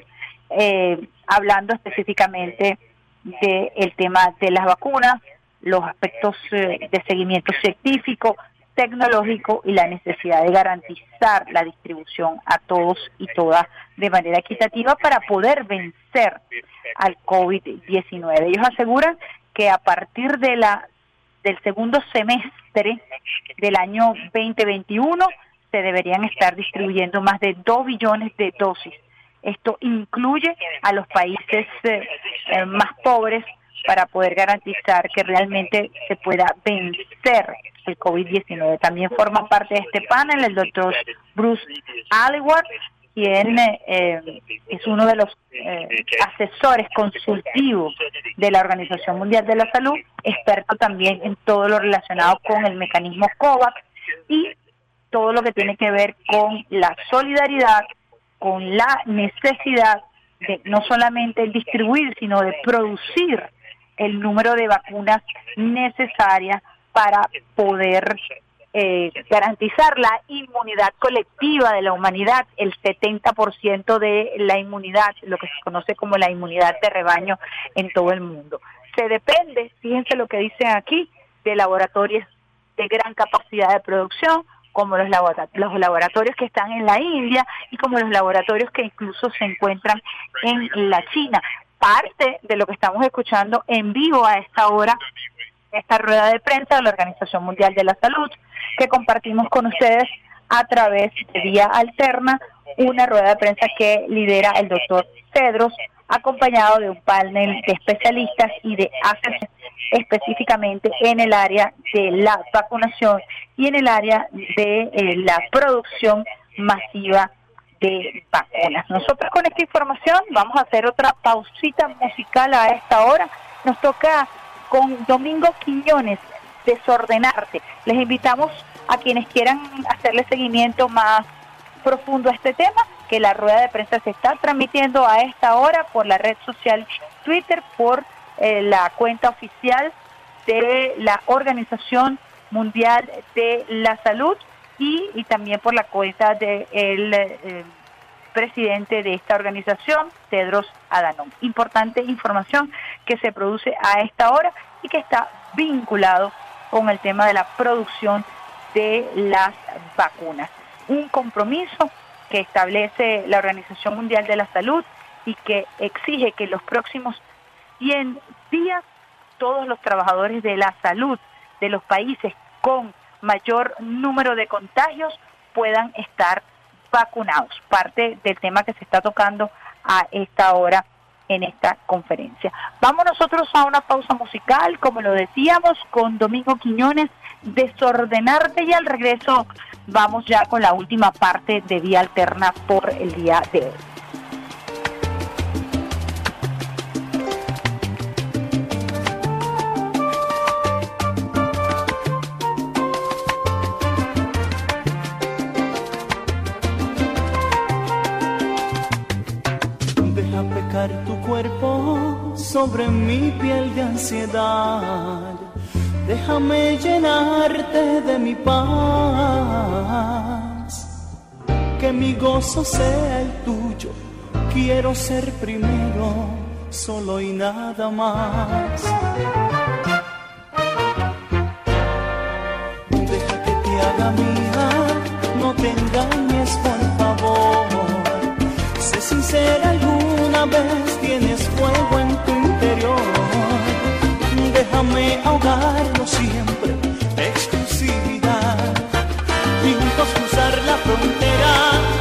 eh, hablando específicamente del tema de las vacunas, los aspectos eh, de seguimiento científico, tecnológico y la necesidad de garantizar la distribución a todos y todas de manera equitativa para poder vencer al COVID-19. Ellos aseguran que a partir de la del segundo semestre del año 2021 se deberían estar distribuyendo más de 2 billones de dosis. Esto incluye a los países eh, eh, más pobres para poder garantizar que realmente se pueda vencer el COVID-19. También forma parte de este panel el doctor Bruce Alleward, quien eh, es uno de los asesores consultivos de la Organización Mundial de la Salud, experto también en todo lo relacionado con el mecanismo COVAX y todo lo que tiene que ver con la solidaridad, con la necesidad de no solamente distribuir, sino de producir el número de vacunas necesarias para poder eh, garantizar la inmunidad colectiva de la humanidad, el 70% de la inmunidad, lo que se conoce como la inmunidad de rebaño en todo el mundo. Se depende, fíjense lo que dicen aquí, de laboratorios de gran capacidad de producción, como los, laboratorios que están en la India y como los laboratorios que incluso se encuentran en la China. Parte de lo que estamos escuchando en vivo a esta hora, esta rueda de prensa de la Organización Mundial de la Salud, que compartimos con ustedes a través de Vía Alterna, una rueda de prensa que lidera el doctor Cedros, acompañado de un panel de especialistas y de asesores específicamente en el área de la vacunación y en el área de eh, la producción masiva de vacunas. Nosotros con esta información vamos a hacer otra pausita musical a esta hora. Nos toca con Domingo Quiñones, Desordenarte. Les invitamos a quienes quieran hacerle seguimiento más profundo a este tema, que la rueda de prensa se está transmitiendo a esta hora por la red social Twitter, por eh, la cuenta oficial de la Organización Mundial de la Salud y, también por la cuenta del de eh, presidente de esta organización, Tedros Adhanom. Importante información que se produce a esta hora y que está vinculado con el tema de la producción de las vacunas. Un compromiso que establece la Organización Mundial de la Salud y que exige que los próximos 100 días todos los trabajadores de la salud de los países con mayor número de contagios puedan estar vacunados. Parte del tema que se está tocando a esta hora en esta conferencia. Vamos nosotros a una pausa musical, como lo decíamos, con Domingo Quiñones, desordenarte y al regreso vamos ya con la última parte de Vía Alterna por el día de hoy. Sobre mi piel de ansiedad. Déjame llenarte de mi paz. Que mi gozo sea el tuyo. Quiero ser primero, solo y nada más. Deja que te haga mía, no te engañes por favor. Sé sincera alguna vez déjame ahogarlo siempre exclusividad. Y juntos cruzar la frontera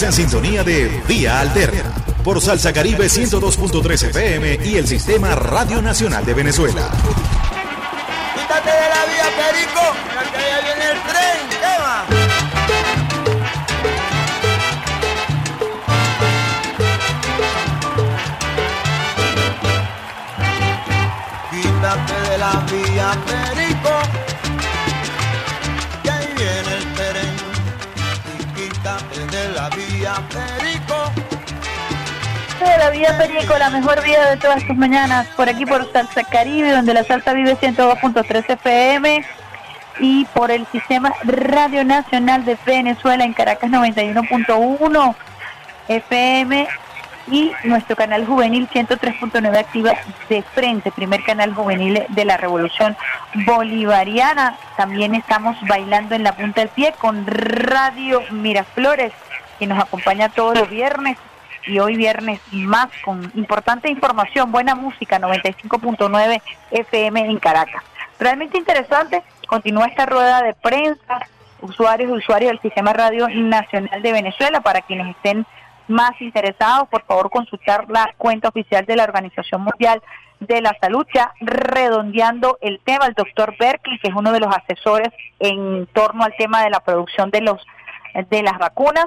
En sintonía de Vía Alterna por Salsa Caribe 102.3 FM y el Sistema Radio Nacional de Venezuela. Quítate de la vía, Perico, que ya viene el tren, ¿qué va? Quítate de la vía, Perico, la Vía Perico, la mejor vida de todas tus mañanas, por aquí por Salsa Caribe, donde la salsa vive 102.3 FM y por el sistema Radio Nacional de Venezuela en Caracas 91.1 FM y nuestro canal juvenil 103.9 activa de frente, primer canal juvenil de la Revolución Bolivariana. También estamos bailando en la punta del pie con Radio Miraflores, que nos acompaña todos los viernes y hoy viernes más con importante información, buena música, 95.9 FM en Caracas. Realmente interesante, continúa esta rueda de prensa, usuarios y usuarios del Sistema Radio Nacional de Venezuela, para quienes estén más interesados, por favor consultar la cuenta oficial de la Organización Mundial de la Salud, ya redondeando el tema, el doctor Berkeley, que es uno de los asesores en torno al tema de la producción de los de las vacunas,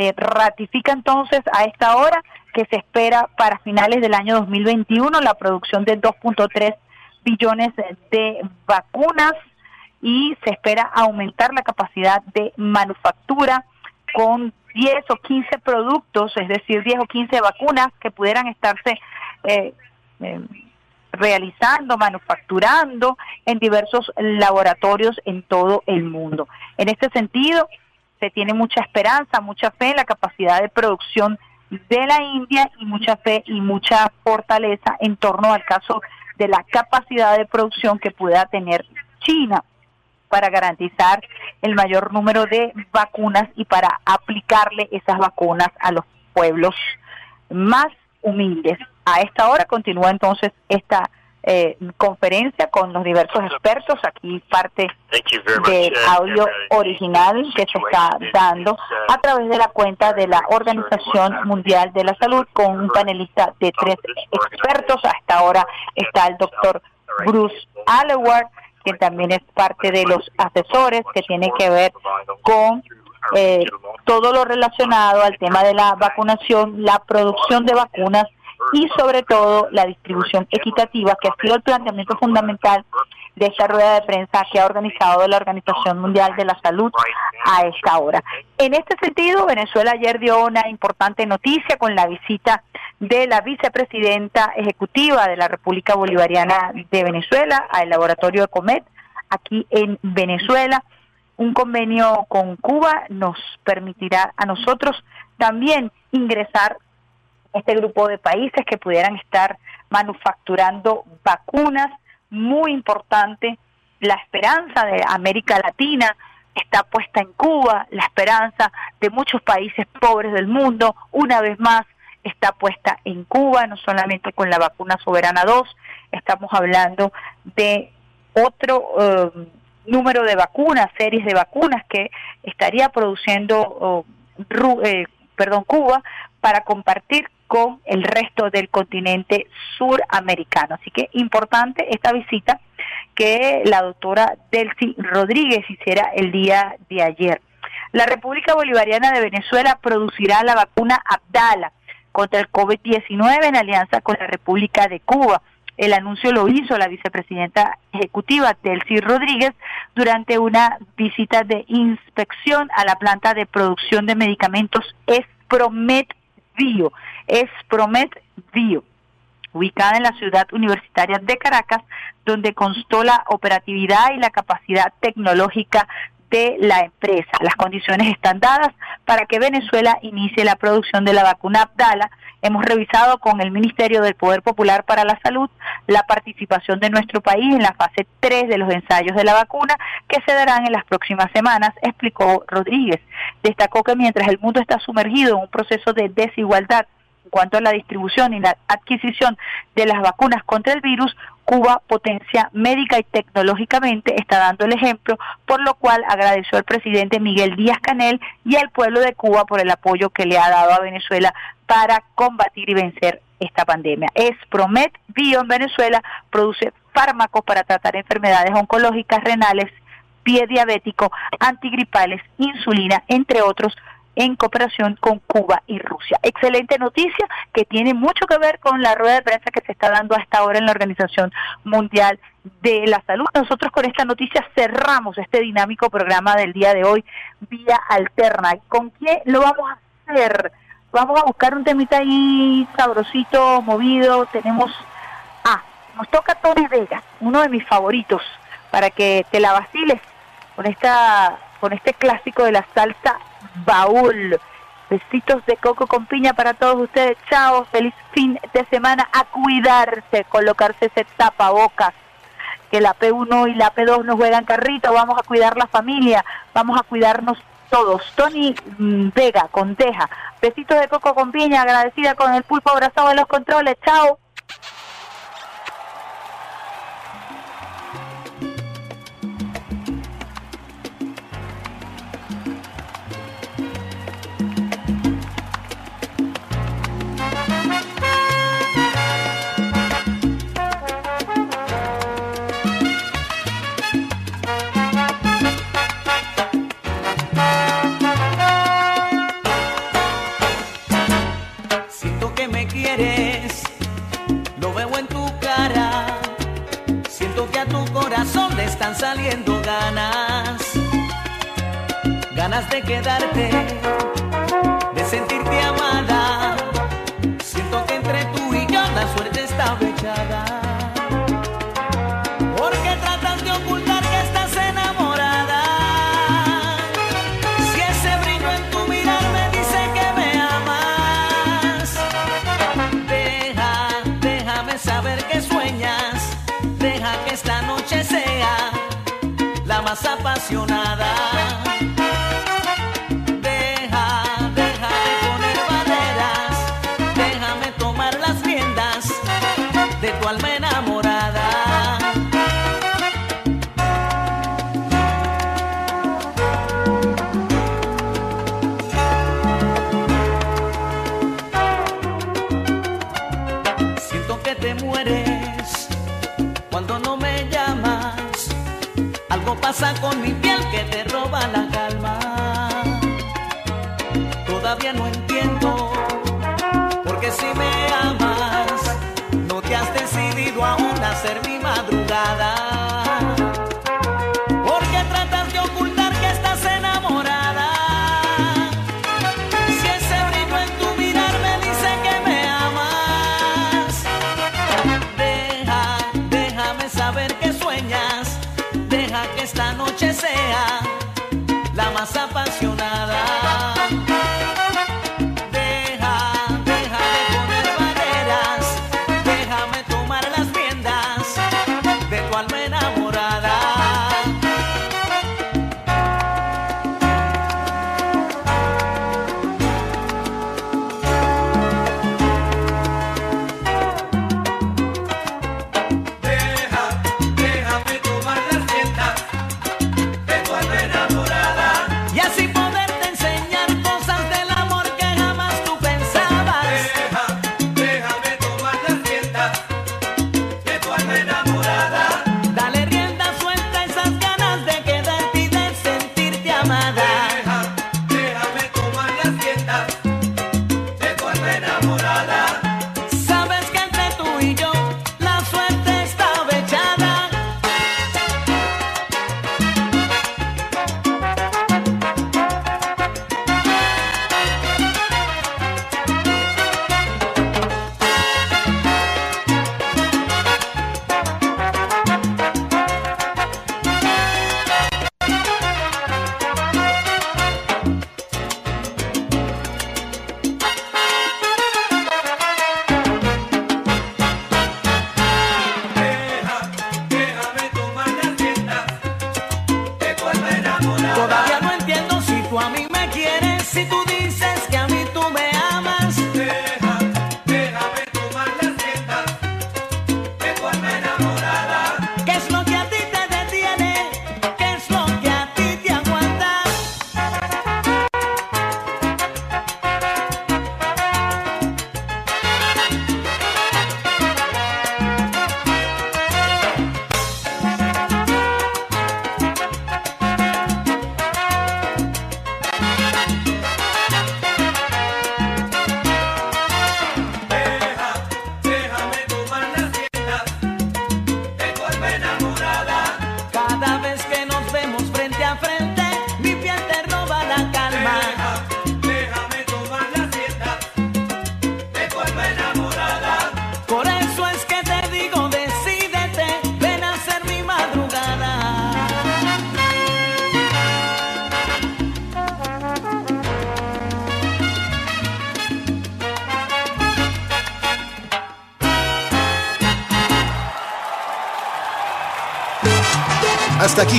eh, ratifica entonces a esta hora que se espera para finales del año 2021 la producción de 2.3 billones de vacunas y se espera aumentar la capacidad de manufactura con 10 o 15 productos, es decir, 10 o 15 vacunas que pudieran estarse eh, eh, realizando, manufacturando en diversos laboratorios en todo el mundo. En este sentido, se tiene mucha esperanza, mucha fe en la capacidad de producción de la India y mucha fe y mucha fortaleza en torno al caso de la capacidad de producción que pueda tener China para garantizar el mayor número de vacunas y para aplicarle esas vacunas a los pueblos más humildes. A esta hora continúa entonces esta eh, conferencia con los diversos expertos. Aquí parte del audio original que se está dando a través de la cuenta de la Organización Mundial de la Salud con un panelista de tres expertos. Hasta ahora está el doctor Bruce Alleward, que también es parte de los asesores que tiene que ver con eh, todo lo relacionado al tema de la vacunación, la producción de vacunas y sobre todo la distribución equitativa, que ha sido el planteamiento fundamental de esta rueda de prensa que ha organizado la Organización Mundial de la Salud a esta hora. En este sentido, Venezuela ayer dio una importante noticia con la visita de la vicepresidenta ejecutiva de la República Bolivariana de Venezuela al laboratorio de Comet aquí en Venezuela. Un convenio con Cuba nos permitirá a nosotros también ingresar este grupo de países que pudieran estar manufacturando vacunas, muy importante, la esperanza de América Latina está puesta en Cuba, la esperanza de muchos países pobres del mundo, una vez más, está puesta en Cuba, no solamente con la vacuna Soberana 2, estamos hablando de otro eh, número de vacunas, series de vacunas que estaría produciendo oh, eh, perdón, Cuba para compartir con el resto del continente suramericano. Así que importante esta visita que la doctora Delcy Rodríguez hiciera el día de ayer. La República Bolivariana de Venezuela producirá la vacuna Abdala contra el COVID-19 en alianza con la República de Cuba. El anuncio lo hizo la vicepresidenta ejecutiva Delcy Rodríguez durante una visita de inspección a la planta de producción de medicamentos Espromet Bio, Espromet Bio, ubicada en la ciudad universitaria de Caracas, donde constó la operatividad y la capacidad tecnológica de la empresa. Las condiciones están dadas para que Venezuela inicie la producción de la vacuna Abdala. Hemos revisado con el Ministerio del Poder Popular para la Salud la participación de nuestro país en la fase 3 de los ensayos de la vacuna que se darán en las próximas semanas, explicó Rodríguez. Destacó que mientras el mundo está sumergido en un proceso de desigualdad En cuanto a la distribución y la adquisición de las vacunas contra el virus, Cuba, potencia médica y tecnológicamente, está dando el ejemplo, por lo cual agradeció al presidente Miguel Díaz Canel y al pueblo de Cuba por el apoyo que le ha dado a Venezuela para combatir y vencer esta pandemia. Es Promet Bio en Venezuela, produce fármacos para tratar enfermedades oncológicas, renales, pie diabético, antigripales, insulina, entre otros, en cooperación con Cuba y Rusia. Excelente noticia que tiene mucho que ver con la rueda de prensa que se está dando hasta ahora en la Organización Mundial de la Salud. Nosotros con esta noticia cerramos este dinámico programa del día de hoy, vía alterna. ¿Con quién lo vamos a hacer? Vamos a buscar un temita ahí sabrosito, movido. Tenemos, ah, nos toca Tony Vega, uno de mis favoritos, para que te la vaciles con esta con este clásico de la salsa baúl. Besitos de coco con piña para todos ustedes. Chao, feliz fin de semana. A cuidarse, colocarse ese tapabocas. Que la P1 y la P2 nos juegan carrito. Vamos a cuidar la familia. Vamos a cuidarnos todos. Tony mm, Vega, con Teja. Besitos de coco con piña. Agradecida con el pulpo abrazado en los controles. Chao. Que a tu corazón le están saliendo ganas. Ganas de quedarte, de sentirte amada. Siento que entre tú y yo la suerte está echada. Apasionada. Pasa con mi piel que te roba la calma. Todavía no entiendo porque si me amas, no te has decidido aún a ser mi madrugada. Sea la más apasionada.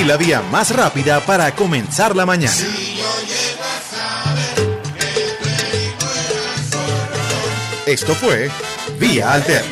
La vía más rápida para comenzar la mañana. Esto fue Vía Alterna.